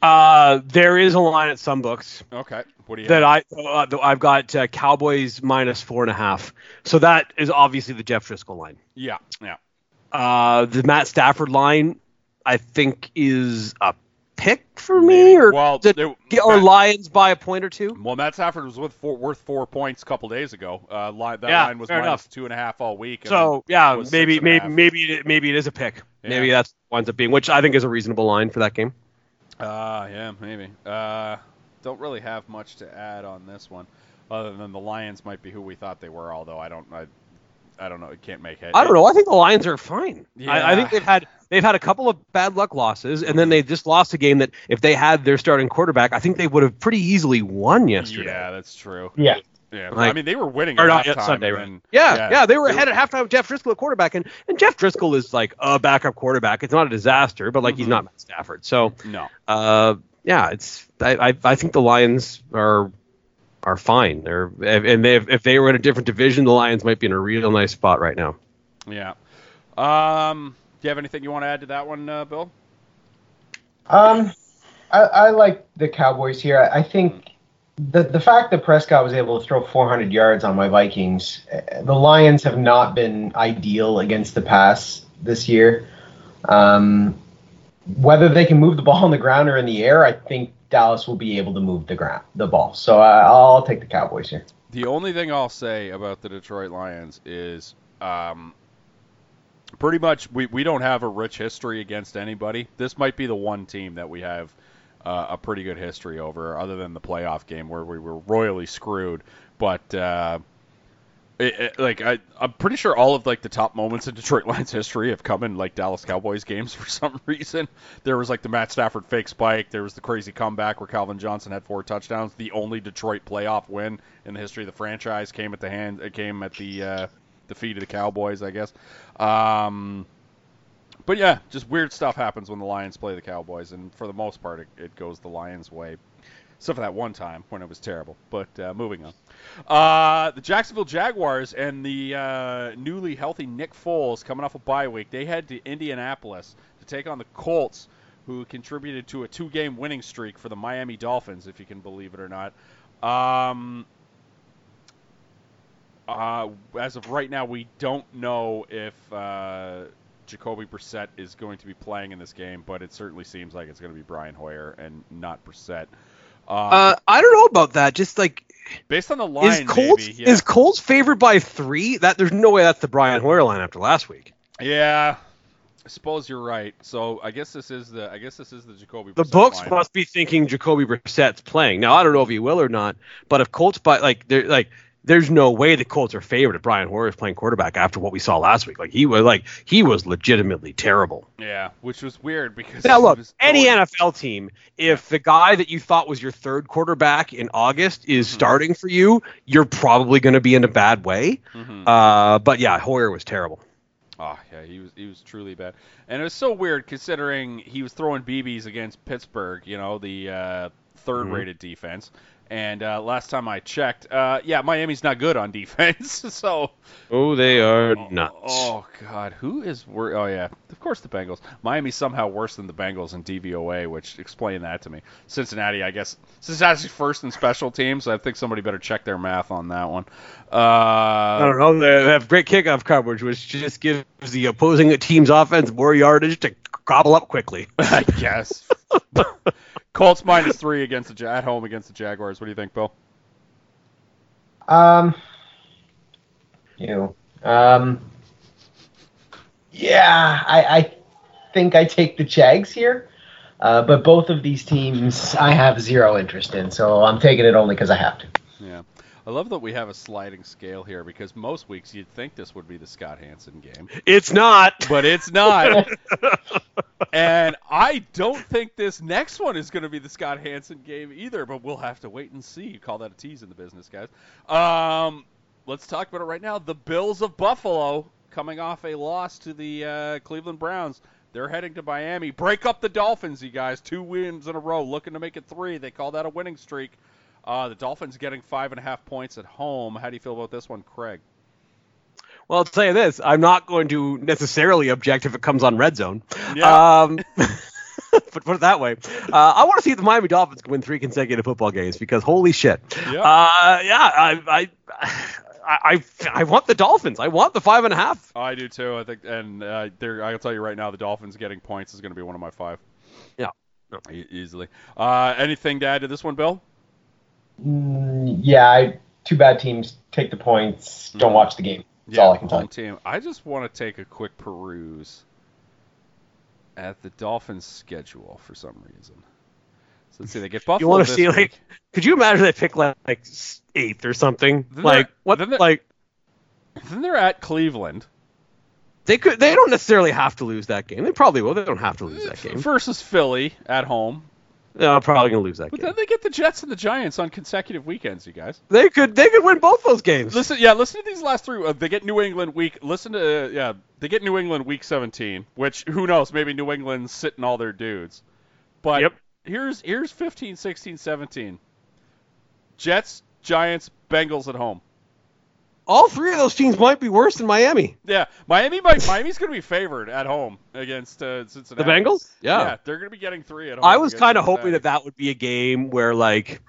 [SPEAKER 4] Uh, there is a line at some books
[SPEAKER 2] Okay. What do you?
[SPEAKER 4] that
[SPEAKER 2] have?
[SPEAKER 4] I uh, I've got uh, Cowboys minus four and a half. So that is obviously the Jeff Driskel line.
[SPEAKER 2] yeah, yeah.
[SPEAKER 4] Uh, the Matt Stafford line, I think, is a pick for me, or
[SPEAKER 2] well,
[SPEAKER 4] did-
[SPEAKER 2] there-
[SPEAKER 4] or
[SPEAKER 2] Matt-
[SPEAKER 4] Lions by a point or two.
[SPEAKER 2] Well, Matt Stafford was with four, worth four points a couple days ago. Uh, line, that
[SPEAKER 4] Yeah,
[SPEAKER 2] line was
[SPEAKER 4] fair
[SPEAKER 2] minus
[SPEAKER 4] enough.
[SPEAKER 2] two and a half all week.
[SPEAKER 4] So yeah, maybe maybe maybe it, maybe it is a pick. Maybe
[SPEAKER 2] Yeah.
[SPEAKER 4] that's winds up being, which I think is a reasonable line for that game.
[SPEAKER 2] Uh, yeah, maybe. Uh, don't really have much to add on this one, other than the Lions might be who we thought they were. Although I don't, I, I don't know. It can't make head.
[SPEAKER 4] I don't know. I think the Lions are fine. I, I think they've had they've had a couple of bad luck losses, and then they just lost a game that if they had their starting quarterback, I think they would have pretty easily won yesterday.
[SPEAKER 2] Yeah, that's true.
[SPEAKER 3] Yeah.
[SPEAKER 2] Yeah,
[SPEAKER 4] Like-
[SPEAKER 2] I mean they were winning at
[SPEAKER 4] not yet
[SPEAKER 2] halftime,
[SPEAKER 4] Sunday, right?
[SPEAKER 2] then-
[SPEAKER 4] Yeah, yeah, they were ahead at halftime with Jeff Driskel at quarterback, and, and Jeff Driskel is like a backup quarterback. It's not a disaster, but like he's
[SPEAKER 2] Mhm.
[SPEAKER 4] not Matt Stafford. So,
[SPEAKER 2] No.
[SPEAKER 4] uh, yeah, it's I, I I think the Lions are are fine. They're and they, if they were in a different division, the Lions might be in a real nice spot right now.
[SPEAKER 2] Yeah. Um. Do you have anything you want to add to that one, uh, Bill?
[SPEAKER 3] Um, I, I like the Cowboys here. I, I think the the fact that Prescott was able to throw 400 yards on my Vikings, uh, the Lions have not been ideal against the pass this year. Um, whether they can move the (laughs) ball on the ground or in the air, I think Dallas will be able to move the ground, the ball. So I, I'll take the Cowboys here.
[SPEAKER 2] The only thing I'll say about the Detroit Lions is, um, pretty much we, we don't have a rich history against anybody. This might be the one team that we have uh, a pretty good history over, other than the playoff game where we were royally screwed. But uh, it, it, like I, I'm pretty sure all of like the top moments in Detroit (laughs) Lions history have come in like Dallas Cowboys games (laughs) for some reason. There was like the Matt Stafford fake spike. There was the crazy comeback where Calvin Johnson had four touchdowns. The only Detroit playoff win in the history of the franchise came at the hand. It came at the uh, the feet of the Cowboys, I guess. Um, but yeah, just weird stuff happens when the Lions play the Cowboys, and for the most part, it, it goes the Lions' way. Except for that one time when it was terrible. But uh, moving on. Uh, the Jacksonville Jaguars and the uh, newly healthy Nick Foles coming off a bye week. They head to Indianapolis to take on the Colts, who contributed to a two-game winning streak for the Miami Dolphins, if you can believe it or not. Um, uh, as of right now, we don't know if uh, Jacoby Brissett is going to be playing in this game, but it certainly seems like it's going to be Brian Hoyer and not Brissett. Uh,
[SPEAKER 4] Uh, I don't know about that. Just like
[SPEAKER 2] based on the line,
[SPEAKER 4] is Colts
[SPEAKER 2] maybe, yeah.
[SPEAKER 4] is Colts favored by three? That there's no way that's the Brian Hoyer line after last week.
[SPEAKER 2] Yeah, I suppose you're right. So I guess this is the I guess this is the Jacoby.
[SPEAKER 4] The
[SPEAKER 2] Brissett
[SPEAKER 4] books
[SPEAKER 2] line.
[SPEAKER 4] must be thinking Jacoby Brissett's playing. Now I don't know if he will or not, but if Colts by like they're like there's no way the Colts are favored if Brian Hoyer is playing quarterback after what we saw last week. Like he was like he was legitimately terrible.
[SPEAKER 2] Yeah, which was weird because
[SPEAKER 4] Now look, any NFL team, if the guy that you thought was your third quarterback in August is
[SPEAKER 2] Mhm.
[SPEAKER 4] starting for you, you're probably going to be in a bad way.
[SPEAKER 2] Mhm.
[SPEAKER 4] Uh, but yeah, Hoyer was terrible.
[SPEAKER 2] Oh yeah, he was he was truly bad, and it was so weird considering he was throwing BBs against Pittsburgh, you know, the uh, third-rated defense. And uh, last time I checked, uh, yeah, Miami's not good on (laughs) defense. so
[SPEAKER 4] Oh, they are
[SPEAKER 2] oh,
[SPEAKER 4] nuts.
[SPEAKER 2] Oh God, who is wor Oh yeah, of course the Bengals. Miami's somehow worse than the Bengals in DVOA, which explain that to me. Cincinnati, I guess Cincinnati's first in special teams. I think somebody better check their math on that one. Uh,
[SPEAKER 4] I don't know. They have great kickoff coverage, which just gives the opposing team's offense more yardage to gobble up quickly. (laughs)
[SPEAKER 2] I guess. (laughs) Colts minus three against the at home against the Jaguars. What do you think, Bill?
[SPEAKER 3] Um, you. Um, yeah, I, I think I take the Jags here. Uh, but both of these teams I have zero interest in, so I'm taking it only because I have to.
[SPEAKER 2] Yeah. I love that we have a sliding scale here because most weeks you'd think this would be the Scott Hanson game,
[SPEAKER 4] It's not.
[SPEAKER 2] but it's not. (laughs) and I don't think this next one is going to be the Scott Hanson game either, but we'll have to wait and see. You call that a tease in the business, guys. Um, let's talk about it right now. The Bills of Buffalo coming off a loss to the uh, Cleveland Browns. They're heading to Miami. Break up the Dolphins, you guys. Two wins in a row, looking to make it three. They call that a winning streak. Uh, the Dolphins getting five and a half points at home. How do you feel about this one, Craig?
[SPEAKER 4] Well, I'll tell you this: I'm not going to necessarily object if it comes on red zone.
[SPEAKER 2] Yeah.
[SPEAKER 4] Um, (laughs) but put it that way, uh, I want to see the Miami Dolphins win three consecutive football games because holy shit!
[SPEAKER 2] Yeah.
[SPEAKER 4] Uh, yeah, I, I, I, I, I want the Dolphins. I want the five and a half.
[SPEAKER 2] I do too. I think, and uh, I'll tell you right now, the Dolphins getting points is going to be one of my five.
[SPEAKER 4] Yeah.
[SPEAKER 2] E- easily. Uh, anything to add to this one, Bill?
[SPEAKER 3] Mm, yeah, I, two bad teams. Take the points. Don't
[SPEAKER 2] Mhm.
[SPEAKER 3] watch the game. That's all I can tell
[SPEAKER 2] home
[SPEAKER 3] you.
[SPEAKER 2] team. I just want to take a quick peruse at the Dolphins' schedule for some reason. So let's see. They get Buffalo.
[SPEAKER 4] You want
[SPEAKER 2] this
[SPEAKER 4] to see like? Could you imagine they pick like, like eighth or something?
[SPEAKER 2] Then
[SPEAKER 4] like what?
[SPEAKER 2] then
[SPEAKER 4] Like
[SPEAKER 2] Then they're at Cleveland
[SPEAKER 4] they could. They don't necessarily have to lose that game. They probably will. They don't have to lose that game.
[SPEAKER 2] versus Philly at home.
[SPEAKER 4] No, probably gonna lose that
[SPEAKER 2] But
[SPEAKER 4] game.
[SPEAKER 2] then they get the Jets and the Giants on consecutive weekends, you guys.
[SPEAKER 4] They could. They could win both those games.
[SPEAKER 2] Listen, yeah, listen to these last three. Uh, they get New England week. Listen to uh, yeah, they get New England week 17, which who knows? Maybe New England's sitting all their dudes. But
[SPEAKER 4] Yep.
[SPEAKER 2] here's here's 15, 16, 17. Jets, Giants, Bengals at home.
[SPEAKER 4] All three of those teams might be worse than Miami.
[SPEAKER 2] Yeah, Miami. might- Miami's going to be favored at home against uh,
[SPEAKER 4] The Bengals?
[SPEAKER 2] Yeah, yeah they're going to be getting three at home.
[SPEAKER 4] I was kind of hoping that that would be a game where like,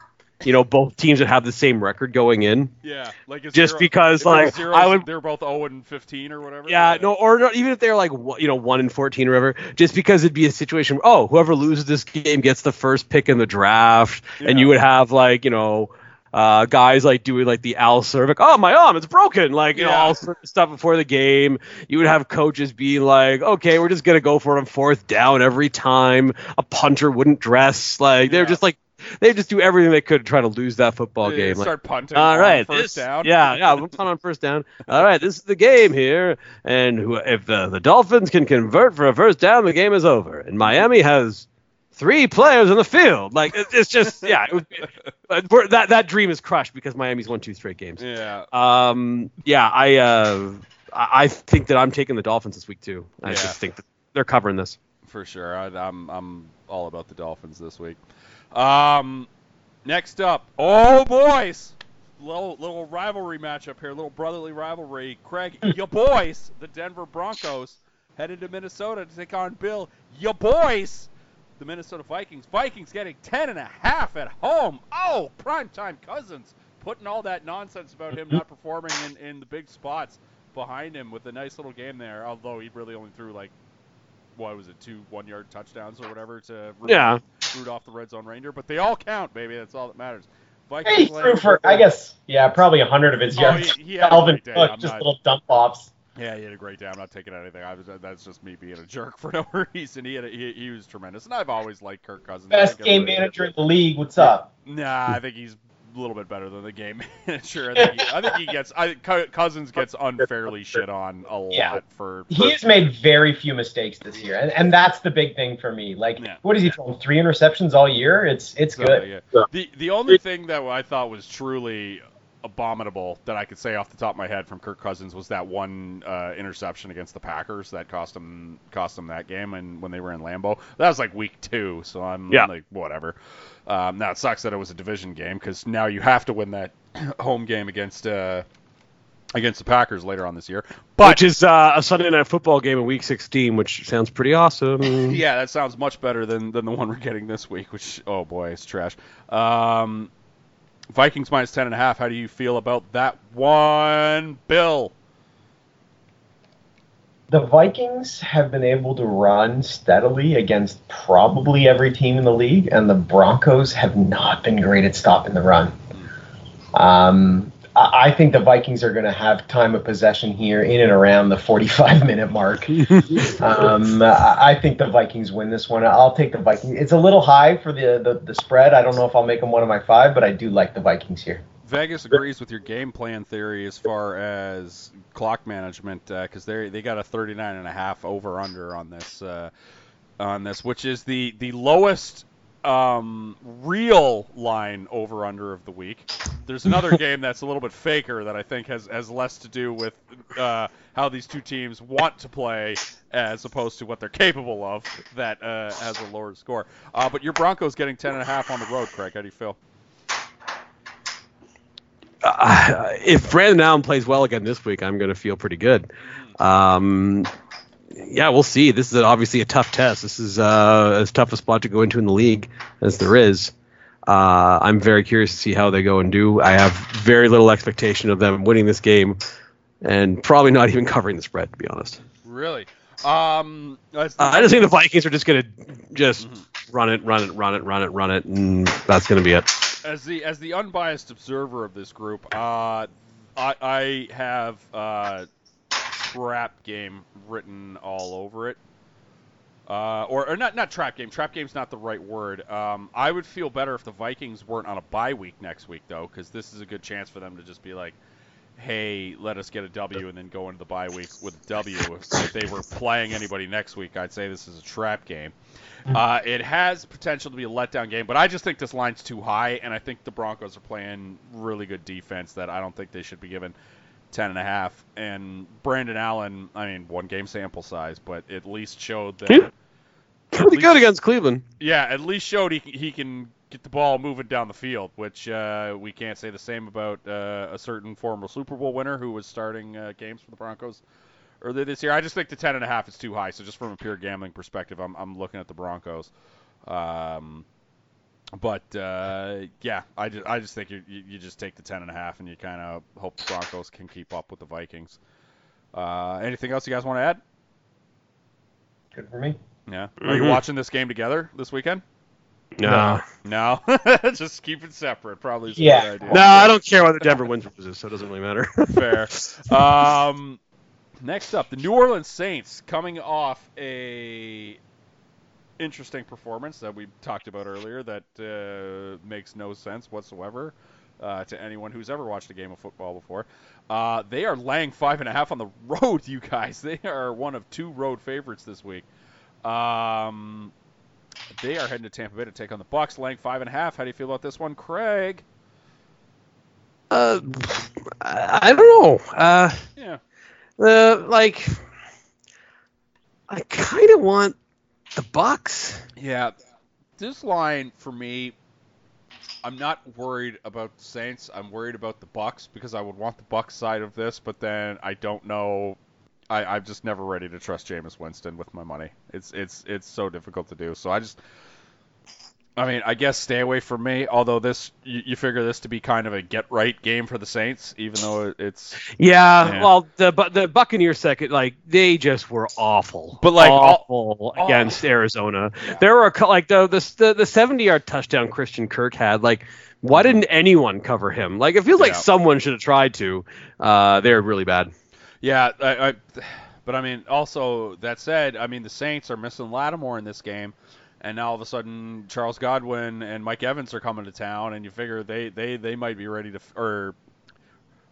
[SPEAKER 4] you know, both teams would have the same record going in.
[SPEAKER 2] Yeah, like it's
[SPEAKER 4] Just
[SPEAKER 2] zero-
[SPEAKER 4] because,
[SPEAKER 2] if it was
[SPEAKER 4] like,
[SPEAKER 2] zero,
[SPEAKER 4] I would-
[SPEAKER 2] They're both 0 and 15 or whatever.
[SPEAKER 4] Yeah, no, or not, even if they're like you know one and fourteen or whatever, just because it'd be a situation where oh whoever loses this game gets the first pick in the draft, and you would have like you know. Uh, guys like doing like the Al Czervik, oh my arm, it's broken, like you know all sorts of stuff before the game. You would have coaches being like, okay, we're just gonna go for on fourth down every time. A punter wouldn't dress, like they're
[SPEAKER 2] Yeah.
[SPEAKER 4] just like they just do everything they could to try to lose that football
[SPEAKER 2] They
[SPEAKER 4] game. Like,
[SPEAKER 2] start punting.
[SPEAKER 4] All right,
[SPEAKER 2] first
[SPEAKER 4] this,
[SPEAKER 2] down.
[SPEAKER 4] yeah, yeah, we'll punt on first down. All right, this is the game here, and who, if the, the Dolphins can convert for a first down, the game is over. And Miami has three players in the field. Like it's just, yeah, it would be, we're- that that dream is crushed because Miami's won two straight games.
[SPEAKER 2] Yeah.
[SPEAKER 4] Um, yeah, I uh, I I think that I'm taking the Dolphins this week too. I
[SPEAKER 2] Yeah.
[SPEAKER 4] just think that they're covering this.
[SPEAKER 2] for sure. I, I'm I'm all about the Dolphins this week. Um, next up, oh boys, little little rivalry matchup here, little brotherly rivalry. Craig, (laughs) your boys, the Denver Broncos, headed to Minnesota to take on Bill, your boys, the Minnesota Vikings. Vikings getting ten and a half at home. Oh, primetime Cousins putting all that nonsense about him not (laughs) performing in, in the big spots behind him with a nice little game there. Although he really only threw like what was it, two one yard touchdowns or whatever to root,
[SPEAKER 4] Yeah.
[SPEAKER 2] root off the red zone reindeer. But they all count, baby. That's all that matters.
[SPEAKER 3] He
[SPEAKER 2] Vikings
[SPEAKER 3] threw for, I guess, yeah, probably a hundred of his
[SPEAKER 2] Oh,
[SPEAKER 3] yards.
[SPEAKER 2] he- he had (laughs) a
[SPEAKER 3] Calvin
[SPEAKER 2] great day.
[SPEAKER 3] Cook, just
[SPEAKER 2] not-
[SPEAKER 3] little dump offs.
[SPEAKER 2] Yeah, he had a great day. I'm not taking anything. I was, that's just me being a jerk for (laughs) no reason. He had a, he, he was tremendous, and I've always liked Kirk Cousins.
[SPEAKER 3] Best game manager in the league. What's up? (laughs)
[SPEAKER 2] Nah, I think he's a little bit better than the game (laughs) manager. I think he, I think he gets. I Cousins gets unfairly shit on a lot
[SPEAKER 3] Yeah.
[SPEAKER 2] for.
[SPEAKER 3] He has made very few mistakes this year, and, and that's the big thing for me. Like,
[SPEAKER 2] Yeah.
[SPEAKER 3] what is he throwing? Three interceptions all year? It's it's
[SPEAKER 2] So,
[SPEAKER 3] good.
[SPEAKER 2] Yeah. The the only thing that I thought was truly abominable that I could say off the top of my head from Kirk Cousins was that one uh, interception against the Packers that cost him cost him that game and when they were in Lambeau. That was like week two, so I'm
[SPEAKER 4] Yeah.
[SPEAKER 2] like whatever. Um, now it sucks that it was a division game because now you have to win that (clears throat) home game against uh, against the Packers later on this year. But
[SPEAKER 4] which is uh, a Sunday night football game in Week 16, which sounds pretty awesome. (laughs)
[SPEAKER 2] yeah, that sounds much better than, than the one we're getting this week, which oh boy, it's trash. Um, Vikings minus ten and a half. How do you feel about that one, Bill?
[SPEAKER 3] The Vikings have been able to run steadily against probably every team in the league, and the Broncos have not been great at stopping the run. Um, I think the Vikings are going to have time of possession here in and around the 45 (laughs) minute mark. um, I think the Vikings win this one. I'll take the Vikings. It's a little high for the, the, the spread. I don't know if I'll make them one of my five, but I do like the Vikings here.
[SPEAKER 2] Vegas agrees with your game plan theory as far as clock management because they they got a 39 and a half over under on this uh, on this, which is the the lowest um, real line over under of the week. There's another (laughs) game that's a little bit faker that I think has has less to do with uh, how these two teams want to play as opposed to what they're capable of that uh, has a lower score. Uh, but your Broncos getting 10 and a half on the road, Craig. How do you feel?
[SPEAKER 4] uh, if Brandon Allen plays well again this week, I'm going to feel pretty good. Um, yeah, we'll see. This is obviously a tough test. This is uh, as tough a spot to go into in the league as there is. Uh, I'm very curious to see how they go and do. I have very little expectation of them winning this game, and probably not even covering the spread, to be honest.
[SPEAKER 2] Really? Um,
[SPEAKER 4] Uh, I just think the Vikings are just going to just run it, run it, run it, run it, run it, and that's going to be it.
[SPEAKER 2] as the as the unbiased observer of this group, uh, I, I have uh, trap game written all over it. Uh, or, or not not trap game. Trap game's not the right word. Um, I would feel better if the Vikings weren't on a bye week next week though, because this is a good chance for them to just be like, "Hey, let us get a W and then go into the bye week with a W." If, if they were playing anybody next week, I'd say this is a trap game. Uh, it has potential to be a letdown game, but I just think this line's too high, and I think the Broncos are playing really good defense that I don't think they should be given ten and a half. And Brandon Allen, I mean, one game sample size, but at least showed that.
[SPEAKER 4] Pretty
[SPEAKER 2] least-
[SPEAKER 4] good against Cleveland.
[SPEAKER 2] Yeah, at least showed he can, he can get the ball moving down the field, which uh, we can't say the same about uh, a certain former Super Bowl winner who was starting uh, games for the Broncos earlier this year. I just think the ten and a half is too high. So just from a pure gambling perspective, I'm I'm looking at the Broncos. Um, but uh, yeah, I just, I just think you, you you just take the ten and a half and you kind of hope the Broncos can keep up with the Vikings. Uh, anything else you guys want to add?
[SPEAKER 3] Good for me.
[SPEAKER 2] Yeah. Are you
[SPEAKER 4] Mhm.
[SPEAKER 2] watching this game together this weekend?
[SPEAKER 4] No.
[SPEAKER 2] No, (laughs) just keep it separate. Probably is a
[SPEAKER 3] Yeah.
[SPEAKER 2] good idea.
[SPEAKER 4] No, I don't care whether Denver wins or loses, so it doesn't really matter. (laughs)
[SPEAKER 2] Fair. Um, next up, the New Orleans Saints coming off a interesting performance that we talked about earlier that uh, makes no sense whatsoever uh, to anyone who's ever watched a game of football before. Uh, they are laying five and a half on the (laughs) road, you guys. They are one of two road favorites this week. Um, they are heading to Tampa Bay to take on the Bucks, laying five and a half. How do you feel about this one, Craig?
[SPEAKER 4] uh, I don't know. Uh,
[SPEAKER 2] Yeah.
[SPEAKER 4] uh, like, I kind of want the Bucks.
[SPEAKER 2] Yeah, this line for me, I'm not worried about the Saints. I'm worried about the Bucks because I would want the Bucks side of this, but then I don't know. I, I'm just never ready to trust Jameis Winston with my money. It's it's it's so difficult to do. So I just, I mean, I guess stay away from me. Although this, you, you figure this to be kind of a get right game for the Saints, even though it's.
[SPEAKER 4] Yeah,
[SPEAKER 2] Yeah.
[SPEAKER 4] well, the the Buccaneers second, like they just were awful,
[SPEAKER 2] But, like,
[SPEAKER 4] awful
[SPEAKER 2] all-
[SPEAKER 4] against Arizona. There were a like the the the, seventy yard touchdown Christian Kirk had. Like, why didn't anyone cover him? Like, it feels like someone should have tried to. Uh, they're really bad.
[SPEAKER 2] Yeah, I, I, but I mean, also that said, I mean the Saints are missing Lattimore in this game, and now all of a sudden Charles Godwin and Mike Evans are coming to town, and you figure they they, they might be ready to or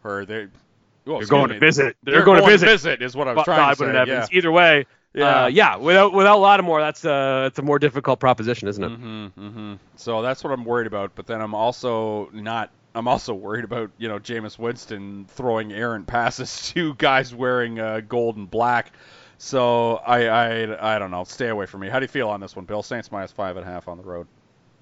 [SPEAKER 2] or they. Well,
[SPEAKER 4] They're going
[SPEAKER 2] me,
[SPEAKER 4] to visit. They're,
[SPEAKER 2] They're
[SPEAKER 4] going, to visit.
[SPEAKER 2] is what I was trying to say. Yeah.
[SPEAKER 4] Either way,
[SPEAKER 2] Yeah.
[SPEAKER 4] uh, yeah. Without without Lattimore, that's uh, it's a more difficult proposition, isn't it?
[SPEAKER 2] hmm hmm So that's what I'm worried about. But then I'm also not. I'm also worried about you know Jameis Winston throwing errant passes (laughs) to guys wearing uh, gold and black. So I, I I don't know. Stay away from me. How do you feel on this one, Bill? Saints minus five and a half on the road.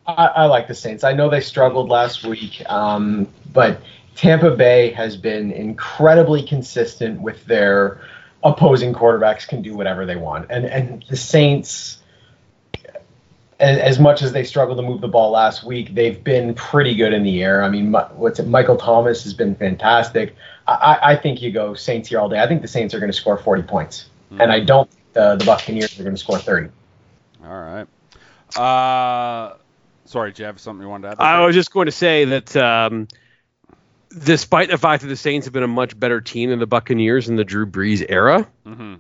[SPEAKER 3] I, I like the Saints. I know they struggled last week, um, but Tampa Bay has been incredibly consistent with their opposing quarterbacks can do whatever they want, and and the Saints, as, much as they struggled to move the ball last week, they've been pretty good in the air. I mean, what's it? Michael Thomas has been fantastic. I, I- I think you go Saints here all day. I think the Saints are going to score 40 points, and I don't think the, the Buccaneers are going to score 30.
[SPEAKER 2] All right. Uh, sorry, do you have something you wanted to add? there,
[SPEAKER 4] I was just going to say that um, despite the fact that the Saints have been a much better team than the Buccaneers in the Drew Brees era,
[SPEAKER 2] Mhm.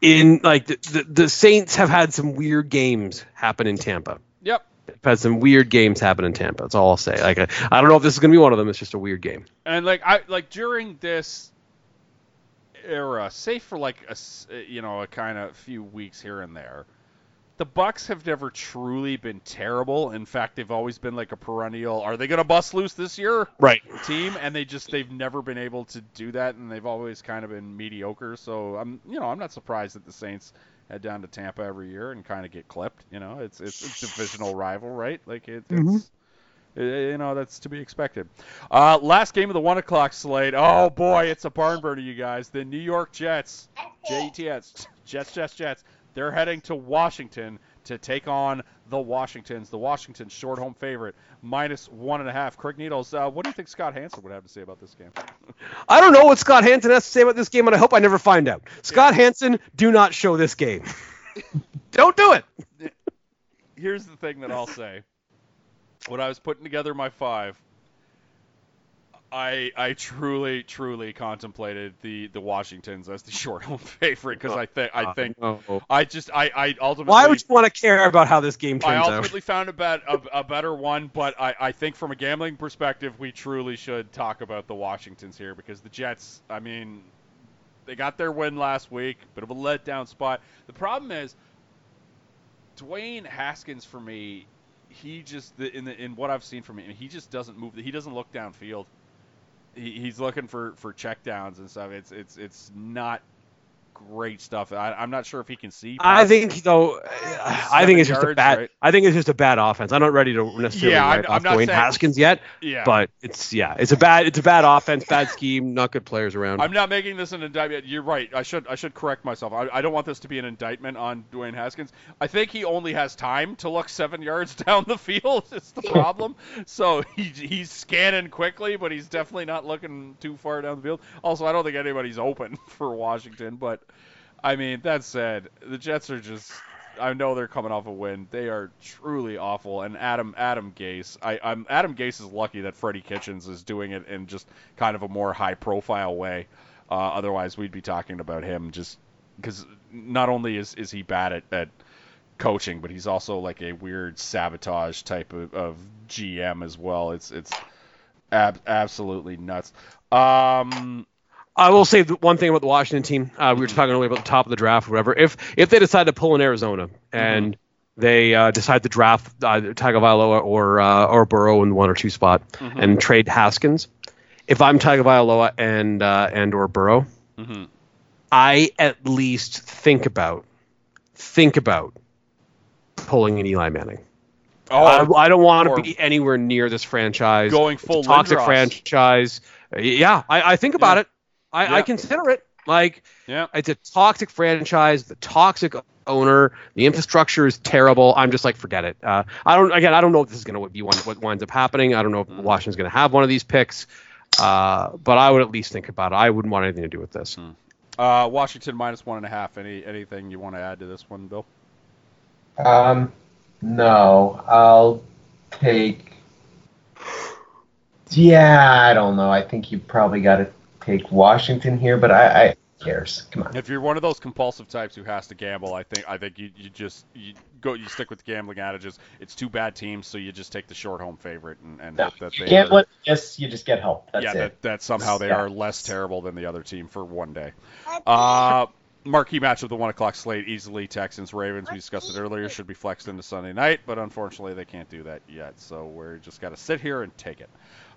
[SPEAKER 4] in like the, the, the Saints have had some weird games happen in Tampa.
[SPEAKER 2] Yep.
[SPEAKER 4] They've had some weird games happen in Tampa. That's all I'll say. Like I, I don't know if this is going to be one of them. It's just a weird game.
[SPEAKER 2] And like I like during this era, safe for like a uh, you know a kind of few weeks here and there, the Bucks have never truly been terrible. In fact, they've always been like a perennial. Are they going to bust loose this year?
[SPEAKER 4] Right.
[SPEAKER 2] Team, and they just they've never been able to do that, and they've always kind of been mediocre. So I'm you know I'm not surprised that the Saints head down to Tampa every year and kind of get clipped. You know, it's it's a divisional rival, right? Like it, it's. uh, You know that's to be expected. Uh, last game of the one o'clock slate. Oh boy, it's a barn burner, you guys. The New York Jets, Jets, Jets, Jets, Jets. They're heading to Washington to take on the Washingtons. The Washington short home favorite, minus one and a half. Craig Needles, uh, what do you think Scott Hanson would have to say about this game?
[SPEAKER 4] I don't know what Scott Hanson has to say about this game, and I hope I never find out. Scott Hanson, do not show this game. (laughs) don't do it.
[SPEAKER 2] Here's the thing that I'll say. When I was putting together my five, I I truly truly contemplated the the Washingtons as the (laughs) short home favorite because I think I think
[SPEAKER 4] Oh.
[SPEAKER 2] I just I I ultimately
[SPEAKER 4] Why would you want to care about how this game
[SPEAKER 2] I
[SPEAKER 4] turns out?
[SPEAKER 2] I ultimately found a, bet, a, a better one, but I, I think from a gambling perspective, we truly should talk about the Washingtons here because the Jets, I mean, they got their win last week, bit of a letdown spot. The problem is, Dwayne Haskins for me, he just the, in the, in what I've seen from him, he just doesn't move. He doesn't look downfield. He, he's looking for for checkdowns and stuff. It's it's it's not great stuff. I, I'm not sure if he can see.
[SPEAKER 4] I think though, I think it's just a bad.
[SPEAKER 2] right?
[SPEAKER 4] I think it's just a bad offense. I'm not ready to necessarily
[SPEAKER 2] Yeah, I'm-
[SPEAKER 4] write
[SPEAKER 2] I'm
[SPEAKER 4] Dwayne
[SPEAKER 2] saying-
[SPEAKER 4] Haskins yet,
[SPEAKER 2] yeah.
[SPEAKER 4] but it's yeah, it's a bad, it's a bad offense, bad scheme, not good players around.
[SPEAKER 2] I'm not making this an indictment. You're right. I should I should correct myself. I, I don't want this to be an indictment on Dwayne Haskins. I think he only has time to look seven yards (laughs) down the field. (laughs) Is the (laughs) problem. so he, he's scanning quickly, but he's definitely not looking too far down the field. Also, I don't think anybody's open for Washington. But I mean, that said, the Jets are just. I know they're coming off a win. They are truly awful. And Adam Adam Gase, I, I'm Adam Gase is lucky that Freddie Kitchens is doing it in just kind of a more high profile way. Uh, otherwise, we'd be talking about him just because not only is, is he bad at, at coaching, but he's also like a weird sabotage type of, of GM as well. It's it's ab- absolutely nuts. Um,
[SPEAKER 4] I will say one thing about the Washington team. Uh, we were talking earlier about the top of the draft, or whatever. If if they decide to pull in Arizona and they uh, decide to draft either Tagovailoa or uh, or Burrow in the one or two spot and trade Haskins, if I'm Tagovailoa and uh, and or Burrow,
[SPEAKER 2] mhm.
[SPEAKER 4] I at least think about think about pulling an Eli Manning
[SPEAKER 2] Oh,
[SPEAKER 4] I, I don't want to be anywhere near this franchise.
[SPEAKER 2] Going
[SPEAKER 4] It's a
[SPEAKER 2] full
[SPEAKER 4] toxic
[SPEAKER 2] Lindros.
[SPEAKER 4] franchise. Uh, Yeah, I, I think about
[SPEAKER 2] Yeah.
[SPEAKER 4] it. I,
[SPEAKER 2] Yeah.
[SPEAKER 4] I consider it. Like
[SPEAKER 2] yeah.
[SPEAKER 4] it's a toxic franchise, the toxic owner, the infrastructure is terrible. I'm just like, forget it. Uh, I don't. Again, I don't know if this is going to be one what winds up happening. I don't know if
[SPEAKER 2] Mm-hmm.
[SPEAKER 4] Washington's going to have one of these picks. Uh, but I would at least think about it. I wouldn't want anything to do with this.
[SPEAKER 2] Hmm. Uh, Washington minus one and a half. Any anything you want to add to this one, Bill?
[SPEAKER 3] Um, no, I'll take. Yeah, I don't know. I think you probably got to take Washington here, but I, I cares. Come on.
[SPEAKER 2] If you're one of those compulsive types who has to gamble, I think I think you, you just you go you stick with the gambling adages. It's two bad teams, so you just take the short home favorite and, and
[SPEAKER 3] No,
[SPEAKER 2] hope that
[SPEAKER 3] you
[SPEAKER 2] they
[SPEAKER 3] can't yes, you just get help. That's
[SPEAKER 2] yeah
[SPEAKER 3] it.
[SPEAKER 2] that, that somehow they
[SPEAKER 3] Yeah.
[SPEAKER 2] are less terrible than the other team for one day. Uh, marquee match of the one o'clock slate easily Texans Ravens. We discussed it earlier. Should be flexed into Sunday night, but unfortunately they can't do that yet. So we're just got to sit here and take it.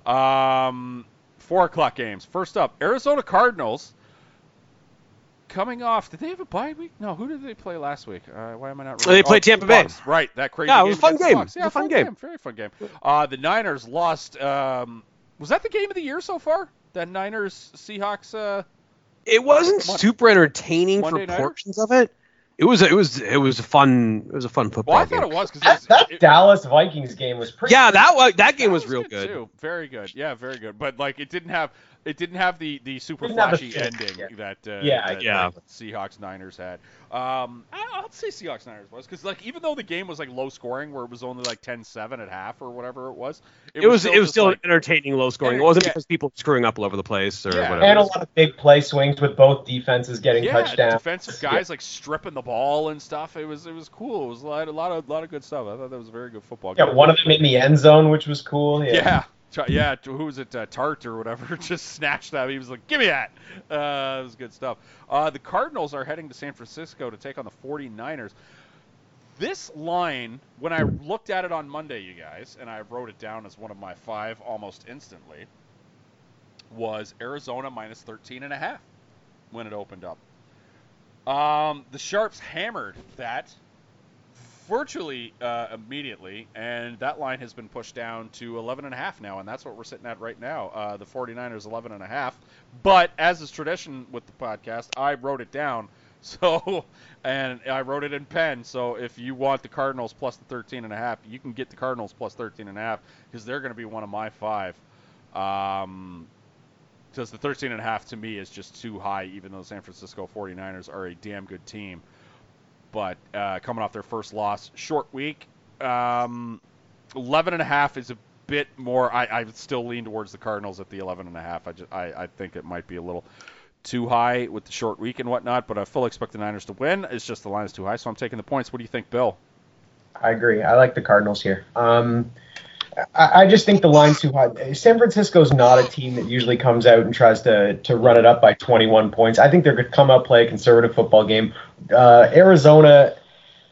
[SPEAKER 2] Um, four o'clock games. First up, Arizona Cardinals. Coming off, did they have a bye week? No, who did they play last week? Uh, why am I not?
[SPEAKER 4] They played
[SPEAKER 2] Oh,
[SPEAKER 4] Tampa Bay.
[SPEAKER 2] Bucks. Right, that crazy.
[SPEAKER 4] Yeah, it was a fun game.
[SPEAKER 2] Yeah,
[SPEAKER 4] was a fun
[SPEAKER 2] fun
[SPEAKER 4] game.
[SPEAKER 2] Very fun game. Uh, the Niners lost. Um, was that the game of the year so far? That Niners Seahawks. Uh,
[SPEAKER 4] It wasn't super entertaining
[SPEAKER 2] Monday
[SPEAKER 4] for portions of it. It was it was it was a fun it was a fun football
[SPEAKER 2] well, I
[SPEAKER 4] game.
[SPEAKER 2] thought it was because
[SPEAKER 3] That, that Dallas Vikings game was pretty.
[SPEAKER 4] Yeah, that was that game was real good.
[SPEAKER 2] too. Very good. Yeah, very good. But like, it didn't have it didn't have the the super
[SPEAKER 3] Didn't the
[SPEAKER 2] flashy ending
[SPEAKER 3] yeah.
[SPEAKER 2] that uh,
[SPEAKER 3] Yeah,
[SPEAKER 2] that,
[SPEAKER 4] yeah.
[SPEAKER 2] that Seahawks Niners had. Um, I, I'll say Seahawks Niners was because like even though the game was like low scoring where it was only like 10-7 at half or whatever it was,
[SPEAKER 4] It was it was still
[SPEAKER 2] like,
[SPEAKER 4] entertaining, low scoring. It wasn't
[SPEAKER 2] yeah.
[SPEAKER 4] because people screwing up all over the place or
[SPEAKER 2] Yeah.
[SPEAKER 4] whatever.
[SPEAKER 3] and a lot of big play swings with both defenses getting
[SPEAKER 2] yeah,
[SPEAKER 3] touchdowns.
[SPEAKER 2] defensive guys like stripping the ball and stuff. It was it was cool. It was a lot, a lot of lot of good stuff. I thought that was a very good football game.
[SPEAKER 3] Yeah, one of them in the end zone, which was cool. Yeah.
[SPEAKER 2] Yeah. Who was it? Uh, Tart or whatever (laughs) just snatched that. He was like, "Give me that." Uh, it was good stuff. Uh, the Cardinals are heading to San Francisco to take on the 49ers. This line, when I looked at it on Monday, you guys, and I wrote it down as one of my five almost instantly, was Arizona minus 13 and a half when it opened up. Um, the Sharps hammered that virtually uh, immediately, and that line has been pushed down to 11 and a half now, and that's what we're sitting at right now. Uh, the 49ers 11 and a half. But as is tradition with the podcast, I wrote it down. (laughs) So, and I wrote it in pen. So if you want the Cardinals plus the 13 and a half, you can get the Cardinals plus 13 and a half because they're going to be one of my five. Um, because the 13 and a half to me is just too high, even though the San Francisco 49ers are a damn good team. Uh, coming off their first loss, short week, um, 11 and a half is a bit more. I, I still lean towards the Cardinals at the 11 and a half. I, just, I, I think it might be a little too high with the short week and whatnot, but I fully expect the Niners to win. It's just the line is too high, so I'm taking the points. What do you think, Bill?
[SPEAKER 3] I agree. I like the Cardinals here. Um, I, I just think the line's too high. San Francisco's not a team that usually comes out and tries to to run it up by 21 points. I think they're going to come out play a conservative football game. Uh, Arizona,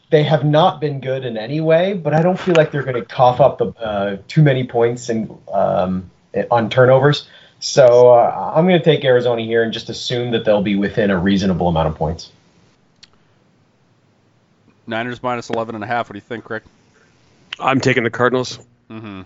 [SPEAKER 3] they have not been good in any way, but I don't feel like they're going to cough up the uh, too many points and um, on turnovers. So uh, I'm going to take Arizona here and just assume that they'll be within a reasonable amount of points.
[SPEAKER 2] Niners minus 11 and a half. What do you think, Rick?
[SPEAKER 4] I'm taking the Cardinals.
[SPEAKER 2] Mm-hmm.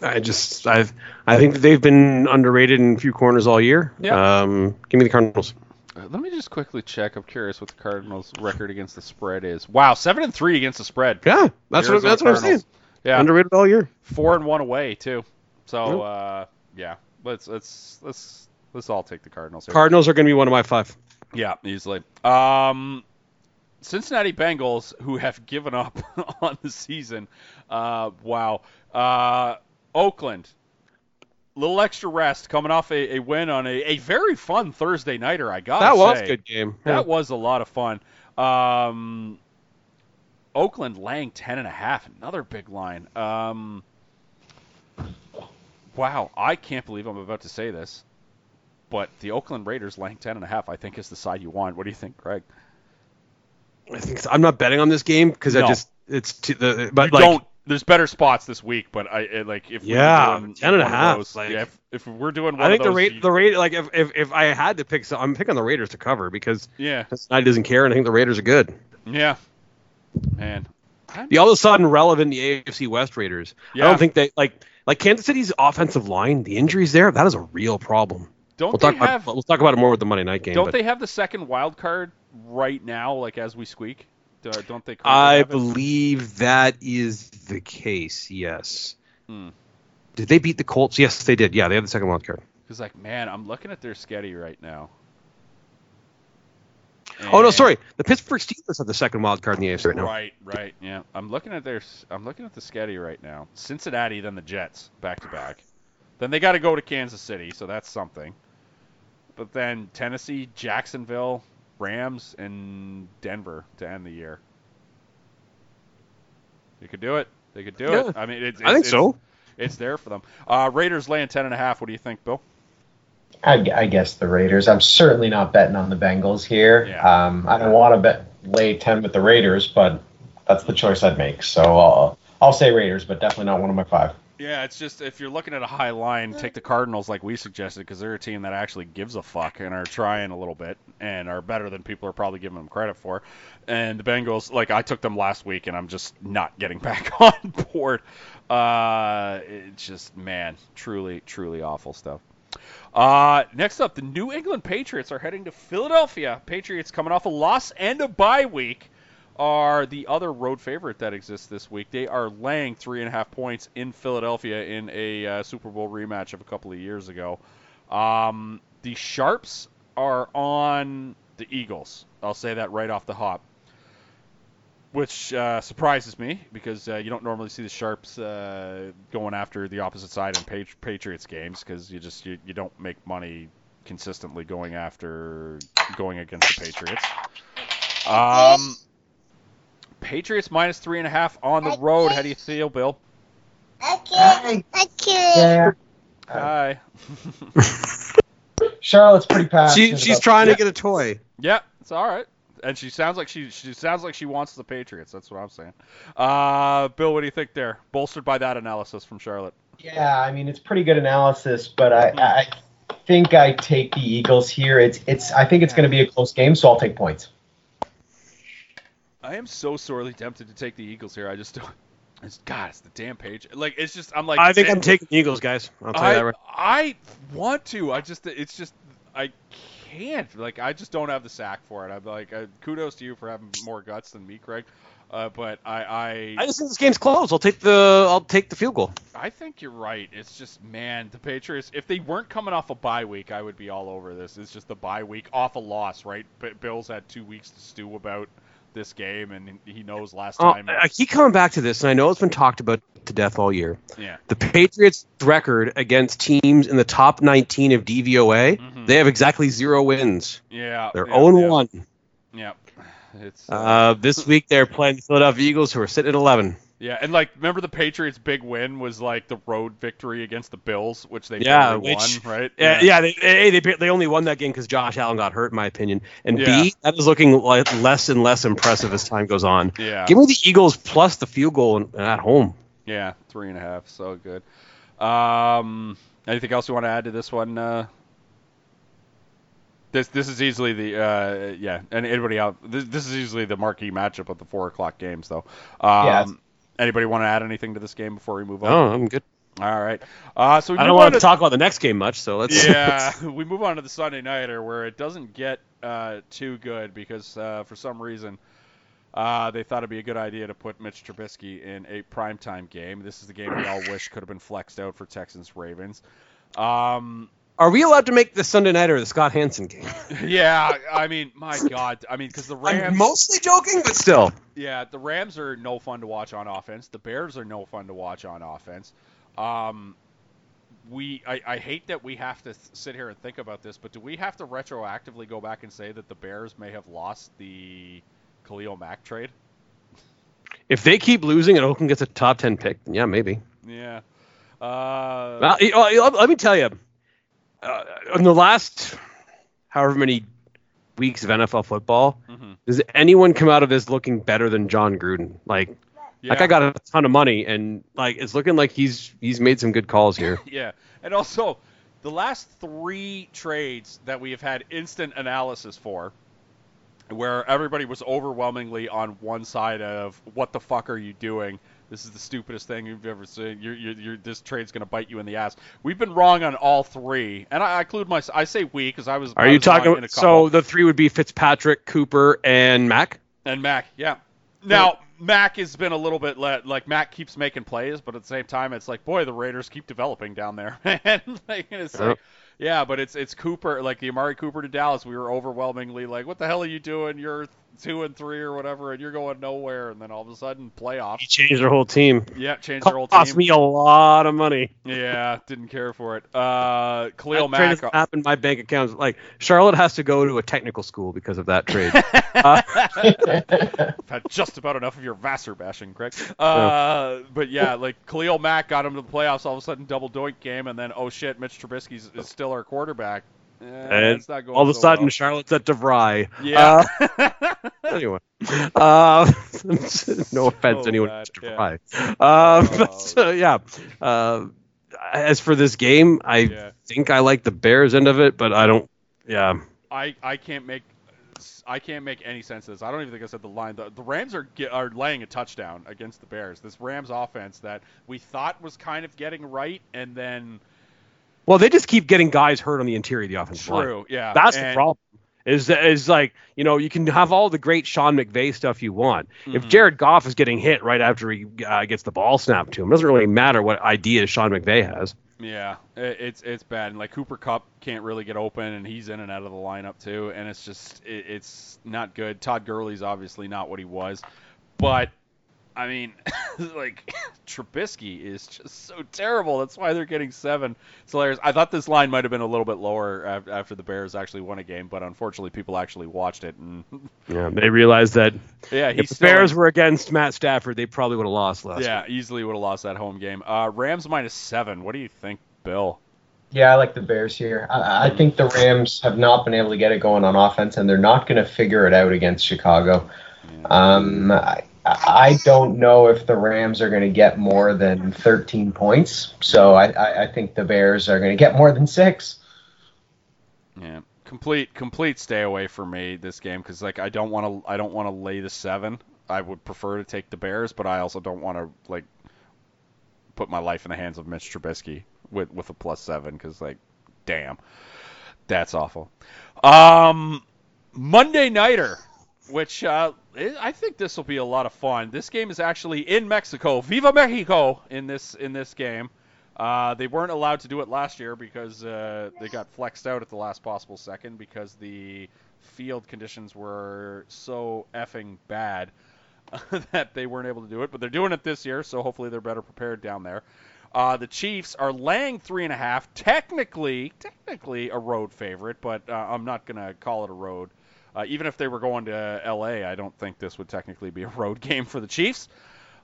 [SPEAKER 4] I just I've I think that they've been underrated in a few corners all year.
[SPEAKER 2] Yeah.
[SPEAKER 4] Um, give me the Cardinals.
[SPEAKER 2] Uh, Let me just quickly check. I'm curious what the Cardinals' record against the spread is. Wow, seven and three against the spread.
[SPEAKER 4] Yeah, that's
[SPEAKER 2] The
[SPEAKER 4] what
[SPEAKER 2] Arizona
[SPEAKER 4] that's what I'm saying.
[SPEAKER 2] Yeah,
[SPEAKER 4] Underrated all year.
[SPEAKER 2] four and one away too. So
[SPEAKER 4] Yep.
[SPEAKER 2] uh, yeah, let's let's let's let's all take the Cardinals. Here.
[SPEAKER 4] Cardinals are going to be one of my five.
[SPEAKER 2] Yeah, easily. Um, Cincinnati Bengals, who have given up (laughs) on the season. Uh, wow. Uh, Oakland, little extra rest coming off a, a win on a, a very fun Thursday nighter. I got
[SPEAKER 4] That was
[SPEAKER 2] say.
[SPEAKER 4] a good game.
[SPEAKER 2] That was a lot of fun. Um, Oakland laying ten and a half, another big line. Um, wow, I can't believe I'm about to say this, but the Oakland Raiders laying ten and a half, I think, is the side you want. What do you think, Greg?
[SPEAKER 4] I think so. I'm not betting on this game because I just it's too, the but
[SPEAKER 2] you
[SPEAKER 4] like
[SPEAKER 2] don't. There's better spots this week, but I it, like if we're
[SPEAKER 4] Yeah,
[SPEAKER 2] doing
[SPEAKER 4] 10 and a half,
[SPEAKER 2] those-
[SPEAKER 4] like-
[SPEAKER 2] yeah, if, if we're doing one
[SPEAKER 4] I think the rate
[SPEAKER 2] you-
[SPEAKER 4] the rate like if, if if I had to pick some, I'm picking the Raiders to cover because
[SPEAKER 2] yeah,
[SPEAKER 4] Cincinnati doesn't care and I think the Raiders are good.
[SPEAKER 2] yeah, man, I'm-
[SPEAKER 4] the all of a sudden relevant the AFC West Raiders. I don't think they like like Kansas City's offensive line. The injuries there, that is a real problem.
[SPEAKER 2] don't
[SPEAKER 4] We'll talk
[SPEAKER 2] have
[SPEAKER 4] about we'll talk about it more with the Monday night game.
[SPEAKER 2] don't
[SPEAKER 4] but
[SPEAKER 2] they have the second wild card right now, like as we squeak? Do- Don't they?
[SPEAKER 4] I believe that is the case. Yes.
[SPEAKER 2] Hmm.
[SPEAKER 4] Did they beat the Colts? Yes, they did. Yeah, they have the second wild card.
[SPEAKER 2] Because like, man, I'm looking at their schedule right now.
[SPEAKER 4] Oh no, sorry. The Pittsburgh Steelers have the second wild card in the AFC right now.
[SPEAKER 2] Right, right, yeah. I'm looking at their, I'm looking at the schedule right now. Cincinnati, then the Jets, back to back. Then they got to go to Kansas City, so that's something. But then Tennessee, Jacksonville, Rams, and Denver to end the year. You could do it. They could do
[SPEAKER 4] Yeah.
[SPEAKER 2] it. I mean, it's,
[SPEAKER 4] I think
[SPEAKER 2] it's-
[SPEAKER 4] so.
[SPEAKER 2] It's there for them. Uh, Raiders laying ten and a half. What do you think, Bill?
[SPEAKER 3] I, I guess the Raiders. I'm certainly not betting on the Bengals here.
[SPEAKER 2] Yeah.
[SPEAKER 3] Um, I don't want to bet lay ten with the Raiders, but that's the choice I'd make. So I'll I'll say Raiders, but definitely not one of my five.
[SPEAKER 2] Yeah, it's just if you're looking at a high line, take the Cardinals like we suggested because they're a team that actually gives a fuck and are trying a little bit and are better than people are probably giving them credit for. And the Bengals, like I took them last week, and I'm just not getting (laughs) back on board. Uh, it's just man, truly, truly awful stuff. Uh, next up, the New England Patriots are heading to Philadelphia. Patriots coming off a loss and a bye week are the other road favorite that exists this week. They are laying three and a half points in Philadelphia in a uh, Super Bowl rematch of a couple of years ago. Um, the Sharps are on the Eagles. I'll say that right off the hop, which uh, surprises me because uh, you don't normally see the Sharps uh, going after the opposite side in Patri- Patriots games because you just you, you don't make money consistently going after going against the Patriots. Um, Patriots minus three and a half on the road. How do you feel, Bill?
[SPEAKER 3] Hey. Yeah.
[SPEAKER 2] Hi. (laughs)
[SPEAKER 3] Charlotte's pretty passionate.
[SPEAKER 4] She, she's
[SPEAKER 3] about-
[SPEAKER 4] trying
[SPEAKER 3] Yeah.
[SPEAKER 4] to get a toy.
[SPEAKER 2] Yeah, it's all right. And she sounds like she she sounds like she wants the Patriots. That's what I'm saying. Uh, Bill, what do you think there? Bolstered by that analysis from Charlotte.
[SPEAKER 3] Yeah, I mean it's pretty good analysis, but I, I think I take the Eagles here. It's it's I think it's going to be a close game, so I'll take points.
[SPEAKER 2] I am so sorely tempted to take the Eagles here. I just don't. It's God, it's the damn page. Like it's just I'm like.
[SPEAKER 4] I think I'm taking the Eagles, guys. I'll tell you that right.
[SPEAKER 2] I want to. I just it's just I can't. Like I just don't have the sack for it. I'm like uh, kudos to you for having more guts than me, Craig. Uh, but I I
[SPEAKER 4] I just think this game's close. I'll take the I'll take the field goal.
[SPEAKER 2] I think you're right. It's just man, the Patriots. If they weren't coming off a bye week, I would be all over this. It's just the bye week off a loss, right? But Bills had two weeks to stew about this game, and he knows last
[SPEAKER 4] Oh,
[SPEAKER 2] time.
[SPEAKER 4] I keep coming back to this, and I know it's been talked about to death all year.
[SPEAKER 2] yeah,
[SPEAKER 4] The Patriots' record against teams in the top 19 of DVOA,
[SPEAKER 2] Mhm.
[SPEAKER 4] they have exactly zero wins.
[SPEAKER 2] yeah,
[SPEAKER 4] They're
[SPEAKER 2] yeah,
[SPEAKER 4] 0
[SPEAKER 2] yeah,
[SPEAKER 4] 1.
[SPEAKER 2] Yeah, (sighs) it's
[SPEAKER 4] Uh, this week they're playing the Philadelphia Eagles, who are sitting at 11.
[SPEAKER 2] Yeah, and like remember the Patriots' big win was like the road victory against the Bills, which they
[SPEAKER 4] Yeah, which-
[SPEAKER 2] won, right?
[SPEAKER 4] Yeah, yeah. They, A, they they only won that game because Josh Allen got hurt, in my opinion. And
[SPEAKER 2] Yeah.
[SPEAKER 4] B, that is looking like less and less impressive as time goes on.
[SPEAKER 2] yeah.
[SPEAKER 4] Give me the Eagles plus the field goal in- at home.
[SPEAKER 2] Yeah, three and a half. So good. Um, anything else you want to add to this one? Uh, this this is easily the uh, yeah, and anybody out? This, this is easily the marquee matchup of the four o'clock games, though. Um,
[SPEAKER 3] Yes.
[SPEAKER 2] Anybody want to add anything to this game before we move on?
[SPEAKER 4] Oh, I'm good.
[SPEAKER 2] All right. Uh, so we
[SPEAKER 4] I don't want to talk about the next game much, so let's.
[SPEAKER 2] yeah, (laughs) we move on to the Sunday nighter where it doesn't get uh, too good because uh, for some reason uh, they thought it'd be a good idea to put Mitch Trubisky in a primetime game. This is the game we all wish could have been flexed out for Texans Ravens. Um,
[SPEAKER 4] Are we allowed to make the Sunday night or the Scott Hanson game? (laughs)
[SPEAKER 2] yeah, I mean, my God, I mean, because the Rams.
[SPEAKER 4] I'm mostly joking, but still.
[SPEAKER 2] Yeah, the Rams are no fun to watch on offense. The Bears are no fun to watch on offense. Um, we, I, I hate that we have to th- sit here and think about this, but do we have to retroactively go back and say that the Bears may have lost the Khalil Mack trade?
[SPEAKER 4] If they keep losing and Oakland gets a top 10 pick, then yeah, maybe.
[SPEAKER 2] Yeah. Uh,
[SPEAKER 4] Well, oh, let me tell you, uh, in the last however many weeks of NFL football,
[SPEAKER 2] mhm.
[SPEAKER 4] does anyone come out of this looking better than Jon Gruden? Like,
[SPEAKER 2] yeah.
[SPEAKER 4] that guy got a ton of money, and like, it's looking like he's he's made some good calls here. (laughs)
[SPEAKER 2] Yeah, and also the last three trades that we have had instant analysis for where everybody was overwhelmingly on one side of what the fuck are you doing? This is the stupidest thing you've ever seen. You're, you're, you're, this trade's going to bite you in the ass. We've been wrong on all three, and I, I include my. I say we because I was.
[SPEAKER 4] Are
[SPEAKER 2] I
[SPEAKER 4] you
[SPEAKER 2] was wrong
[SPEAKER 4] talking?
[SPEAKER 2] in a
[SPEAKER 4] So the three would be Fitzpatrick, Cooper, and Mack.
[SPEAKER 2] And Mack, yeah. Now Mack has been a little bit let, like Mack keeps making plays, but at the same time, it's like, boy, the Raiders keep developing down there, (laughs) like, and it's
[SPEAKER 4] Yeah.
[SPEAKER 2] like, yeah, but it's it's Cooper, like the Amari Cooper to Dallas. We were overwhelmingly like, what the hell are you doing? You're two and three or whatever, and you're going nowhere. And then all of a sudden, playoffs.
[SPEAKER 4] He changed their whole team.
[SPEAKER 2] Yeah, change their whole team.
[SPEAKER 4] Cost me a lot of money.
[SPEAKER 2] Yeah, didn't care for it. Uh, Khalil
[SPEAKER 4] that
[SPEAKER 2] Mack.
[SPEAKER 4] has happened. My bank account like Charlotte has to go to a technical school because of that trade. uh, (laughs) (laughs)
[SPEAKER 2] I've had just about enough of your Vassar bashing, Craig. Uh, but yeah, like Khalil Mack got him to the playoffs, all of a sudden double doink game, and then oh shit, Mitch Trubisky is is still our quarterback. Eh,
[SPEAKER 4] and
[SPEAKER 2] it's not going
[SPEAKER 4] all of a
[SPEAKER 2] so
[SPEAKER 4] sudden,
[SPEAKER 2] well.
[SPEAKER 4] Charlotte's at DeVry.
[SPEAKER 2] yeah.
[SPEAKER 4] Uh, (laughs) anyway, uh, (laughs) no offense,
[SPEAKER 2] So
[SPEAKER 4] anyone
[SPEAKER 2] bad, yeah.
[SPEAKER 4] DeVry. Uh, but uh, yeah. Uh, as for this game, I
[SPEAKER 2] Yeah.
[SPEAKER 4] think I like the Bears end of it, but I don't. Yeah.
[SPEAKER 2] I I can't make I can't make any sense of this. I don't even think I said the line. The, the Rams are are laying a touchdown against the Bears. This Rams offense that we thought was kind of getting right, and then
[SPEAKER 4] Well, they just keep getting guys hurt on the interior of the offensive line.
[SPEAKER 2] true, yeah,
[SPEAKER 4] That's the problem. Is is like you know you can have all the great Sean McVay stuff you want. If
[SPEAKER 2] Mhm.
[SPEAKER 4] Jared Goff is getting hit right after he uh, gets the ball snapped to him, it doesn't really matter what ideas Sean McVay has.
[SPEAKER 2] Yeah, it, it's it's bad. And like Cooper Kupp can't really get open, and he's in and out of the lineup too. And it's just it, it's not good. Todd Gurley's obviously not what he was, but I mean, (laughs) like Trubisky is just so terrible. That's why they're getting seven. It's hilarious. I thought this line might have been a little bit lower after the Bears actually won a game, but unfortunately, people actually watched it, and (laughs)
[SPEAKER 4] Yeah, they realized that
[SPEAKER 2] yeah,
[SPEAKER 4] if
[SPEAKER 2] he's
[SPEAKER 4] the
[SPEAKER 2] still
[SPEAKER 4] Bears were against Matt Stafford, they probably would have lost last.
[SPEAKER 2] yeah easily would have lost that home game. Uh, Rams minus seven. What do you think, Bill?
[SPEAKER 3] Yeah, I like the Bears here. I, I think the Rams have not been able to get it going on offense, and they're not going to figure it out against Chicago. Um, I, I don't know if the Rams are going to get more than 13 points, so I, I, I think the Bears are going to get more than six.
[SPEAKER 2] Yeah, complete complete stay away from me this game because like I don't want to I don't want to lay the seven. I would prefer to take the Bears, but I also don't want to like put my life in the hands of Mitch Trubisky with with a plus seven because like, damn, that's awful. Um, Monday nighter, which uh, I think this will be a lot of fun. This game is actually in Mexico. Viva Mexico in this in this game. Uh, they weren't allowed to do it last year because uh, they got flexed out at the last possible second because the field conditions were so effing bad (laughs) that they weren't able to do it. But they're doing it this year, so hopefully they're better prepared down there. Uh, the Chiefs are laying three and a half. Technically, technically a road favorite, but uh, I'm not gonna call it a road. Uh, even if they were going to LA, I don't think this would technically be a (laughs) road game for the Chiefs.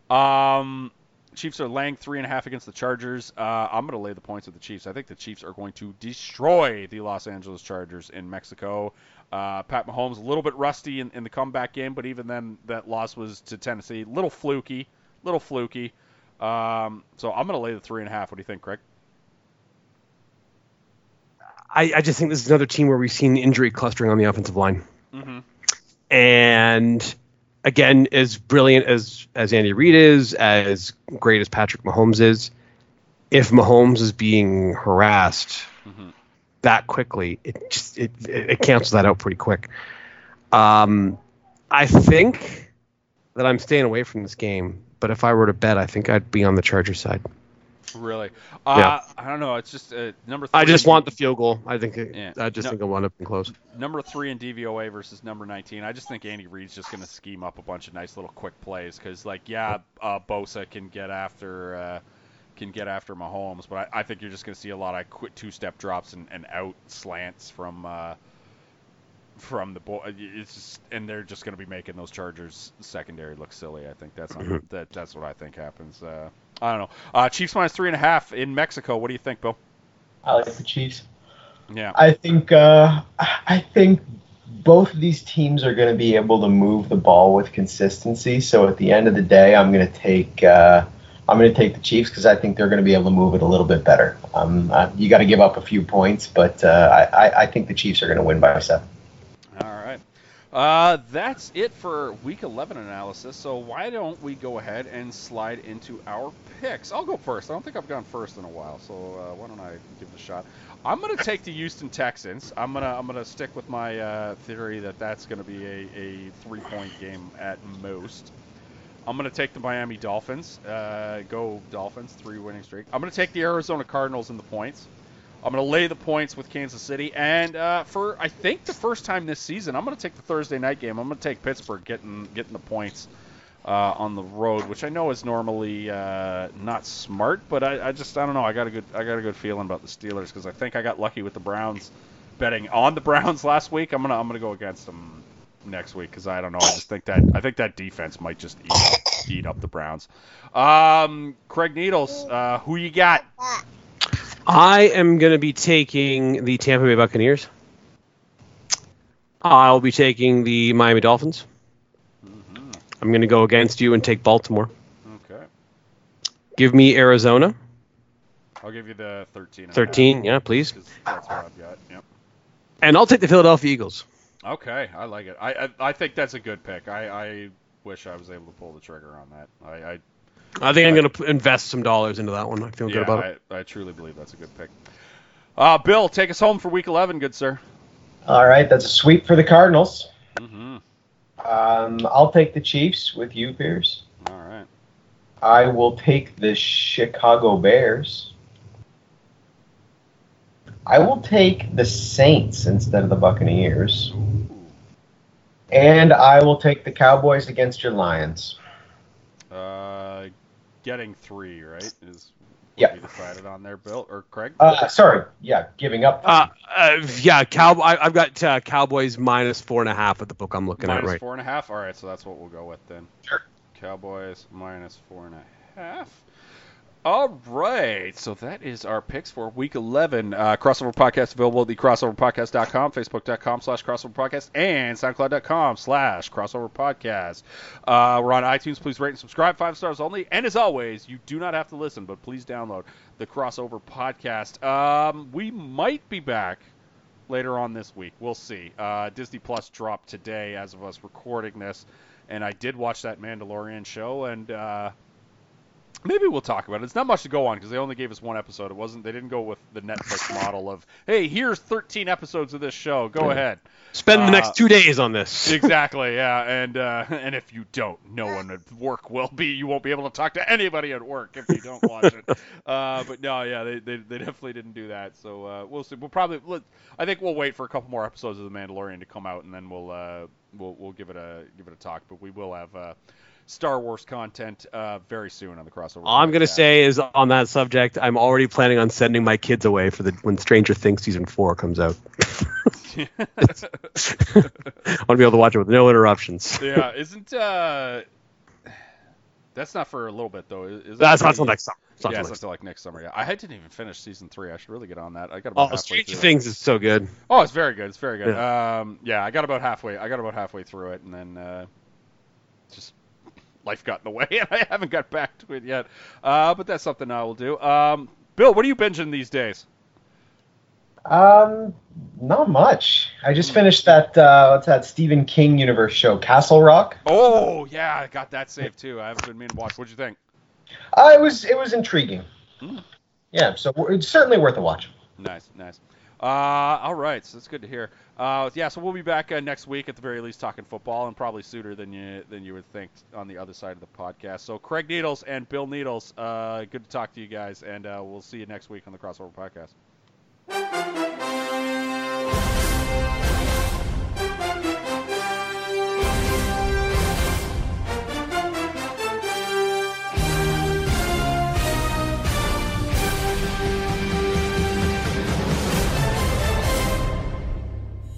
[SPEAKER 2] Um, Chiefs are laying three and a half against the Chargers. Uh, I'm going to lay the points with the Chiefs. I think the Chiefs are going to destroy the Los Angeles Chargers in Mexico. Uh, Pat Mahomes a little bit rusty in, in the comeback game, but even then, that loss was to Tennessee. Little fluky, little fluky. Um, so I'm going to lay the three and a half. What do you think, Craig?
[SPEAKER 4] I, I just think this is another team where we've seen injury clustering on the offensive line.
[SPEAKER 2] Mm-hmm.
[SPEAKER 4] And again, as brilliant as as Andy Reid is, as great as Patrick Mahomes is, if Mahomes is being harassed
[SPEAKER 2] Mm-hmm.
[SPEAKER 4] that quickly, it just it, it, cancels that out pretty quick. Um, I think that I'm staying away from this game, but if I were to bet, I think I'd be on the Charger side.
[SPEAKER 2] Really? Uh,
[SPEAKER 4] Yeah.
[SPEAKER 2] I don't know. It's just uh, number. Three
[SPEAKER 4] I just want the field goal. I think it,
[SPEAKER 2] Yeah.
[SPEAKER 4] I just
[SPEAKER 2] No.
[SPEAKER 4] think it'll wind up in close.
[SPEAKER 2] number three in DVOA versus number 19. I just think Andy Reid's just going to scheme up a bunch of nice little quick plays because, like, yeah, uh, Bosa can get after uh, can get after Mahomes, but I, I think you're just going to see a lot of quick two-step drops and, and out slants from uh, from the boy. It's just, and they're just going to be making those Chargers secondary look silly. I think that's
[SPEAKER 4] Mhm.
[SPEAKER 2] that that's what I think happens. Uh, I don't know. Uh, Chiefs minus three and a half in Mexico. What do you think, Bill?
[SPEAKER 3] I like the Chiefs.
[SPEAKER 2] Yeah.
[SPEAKER 3] I think uh, I think both of these teams are going to be able to move the ball with consistency. So at the end of the day, I'm going to take uh, I'm going to take the Chiefs because I think they're going to be able to move it a little bit better. Um, uh, you got to give up a few points, but uh, I, I I think the Chiefs are going to win by seven.
[SPEAKER 2] Uh, that's it for week 11 analysis. So why don't we go ahead and slide into our picks? I'll go first. I don't think I've gone first in a while, so uh, why don't I give it a shot? I'm gonna take the Houston Texans. I'm gonna I'm gonna stick with my uh, theory that that's gonna be a, a three point game at most. I'm gonna take the Miami Dolphins. Uh, go Dolphins, three winning streak. I'm gonna take the Arizona Cardinals in the points. I'm going to lay the points with Kansas City, and uh, for I think the first time this season, I'm going to take the Thursday night game. I'm going to take Pittsburgh getting getting the points uh, on the road, which I know is normally uh, not smart, but I, I, just I don't know. I got a good I got a good feeling about the Steelers because I think I got lucky with the Browns betting on the Browns (laughs) last week. I'm gonna I'm gonna go against them next week because I don't know. I just think that I think that defense might just eat up, eat up the Browns. Um, Craig Needles, uh, who you got?
[SPEAKER 4] I am going to be taking the Tampa Bay Buccaneers. I'll be taking the Miami Dolphins.
[SPEAKER 2] Mm-hmm.
[SPEAKER 4] I'm going to go against you and take Baltimore.
[SPEAKER 2] Okay,
[SPEAKER 4] Give me Arizona.
[SPEAKER 2] I'll give you the 13.
[SPEAKER 4] 13, yeah, please.
[SPEAKER 2] That's what I've got. Yep.
[SPEAKER 4] And I'll take the Philadelphia Eagles.
[SPEAKER 2] Okay, I like it. I I, I think that's a good pick. I, I wish I was able to pull the trigger on that. I, I
[SPEAKER 4] I think I'm going to invest some dollars into that one. I feel
[SPEAKER 2] yeah,
[SPEAKER 4] good about it.
[SPEAKER 2] I, I truly believe that's a good pick. Uh, Bill, take us home for week 11, good sir.
[SPEAKER 3] All right, that's a sweep for the Cardinals.
[SPEAKER 2] Mm-hmm.
[SPEAKER 3] Um, I'll take the Chiefs with you, Pierce.
[SPEAKER 2] All right.
[SPEAKER 3] I will take the Chicago Bears. I will take the Saints instead of the Buccaneers.
[SPEAKER 2] Ooh.
[SPEAKER 3] And I will take the Cowboys against your Lions.
[SPEAKER 2] Uh, getting three, right? Is what
[SPEAKER 3] Yeah.
[SPEAKER 2] we decided on there, Bill or Craig?
[SPEAKER 3] Uh, sorry, yeah, giving up.
[SPEAKER 4] Uh, uh, yeah, Cow- I, I've got uh, Cowboys minus four and a half at the book I'm looking
[SPEAKER 2] Minus
[SPEAKER 4] at right.
[SPEAKER 2] four and a half. All right, so that's what we'll go with then.
[SPEAKER 3] Sure.
[SPEAKER 2] Cowboys minus four and a half. All right, so that is our picks for Week 11. Uh, crossover podcast available at the crossoverpodcast.com, facebook.com slash crossover podcast, and soundcloud.com slash crossover podcast. Uh, we're on iTunes. Please rate and subscribe, five stars only. And as always, you do not have to listen, but please download the crossover podcast. Um, we might be back later on this week. We'll see. Uh, Disney Plus dropped today as of us recording this, and I did watch that Mandalorian show, and uh, maybe we'll talk about it. It's not much to go on because they only gave us one episode. It wasn't. They didn't go with the Netflix (laughs) model of, hey, here's 13 episodes of this show. Go ahead.
[SPEAKER 4] Spend the
[SPEAKER 2] Uh,
[SPEAKER 4] next two days on this. (laughs)
[SPEAKER 2] exactly. Yeah. And uh, and if you don't, no one at work will be. You won't be able to talk to anybody at work if you don't watch it. (laughs) Uh, but no, yeah, they, they, they definitely didn't do that. So uh, we'll see. We'll probably. Let, I think we'll wait for a couple more episodes of The Mandalorian to come out, and then we'll uh, we'll we'll give it a give it a talk. But we will have. Star Wars content uh, very soon on the crossover.
[SPEAKER 4] All I'm gonna say is on that subject, I'm already planning on sending my kids away for the when Stranger Things season four comes out. (laughs) I want to be able to watch it with no interruptions.
[SPEAKER 2] yeah, (laughs) isn't uh, that's not for a little bit though? Is
[SPEAKER 4] That's not until next summer. It's
[SPEAKER 2] yeah, it's till like next summer. Yeah, I didn't even finish season three. I should really get on that. I got about
[SPEAKER 4] Oh,
[SPEAKER 2] halfway
[SPEAKER 4] Stranger. Things is so good.
[SPEAKER 2] Oh, it's very good. It's very good. Um, yeah, I got about halfway. I got about halfway through it, and then uh, just life got in the way, (laughs) and I haven't got back to it yet. Uh, but that's something I will do. Um, Bill, what are you binging these days?
[SPEAKER 3] Um, not much. I just finished that uh, what's that Stephen King universe show, Castle Rock.
[SPEAKER 2] Oh, yeah, I got that saved too. I haven't been meaning to watch. What'd you think?
[SPEAKER 3] Uh, it was it was intriguing.
[SPEAKER 2] Hmm.
[SPEAKER 3] Yeah, so it's certainly worth a watch.
[SPEAKER 2] Nice, nice. Uh, all right, so that's good to hear. Uh, yeah, so we'll be back uh, next week at the very least talking football, and probably sooner than you than you would think on the other side of the podcast. So Craig Needles and Bill Needles, uh, good to talk to you guys, and uh, we'll see you next week on the Crossover Podcast.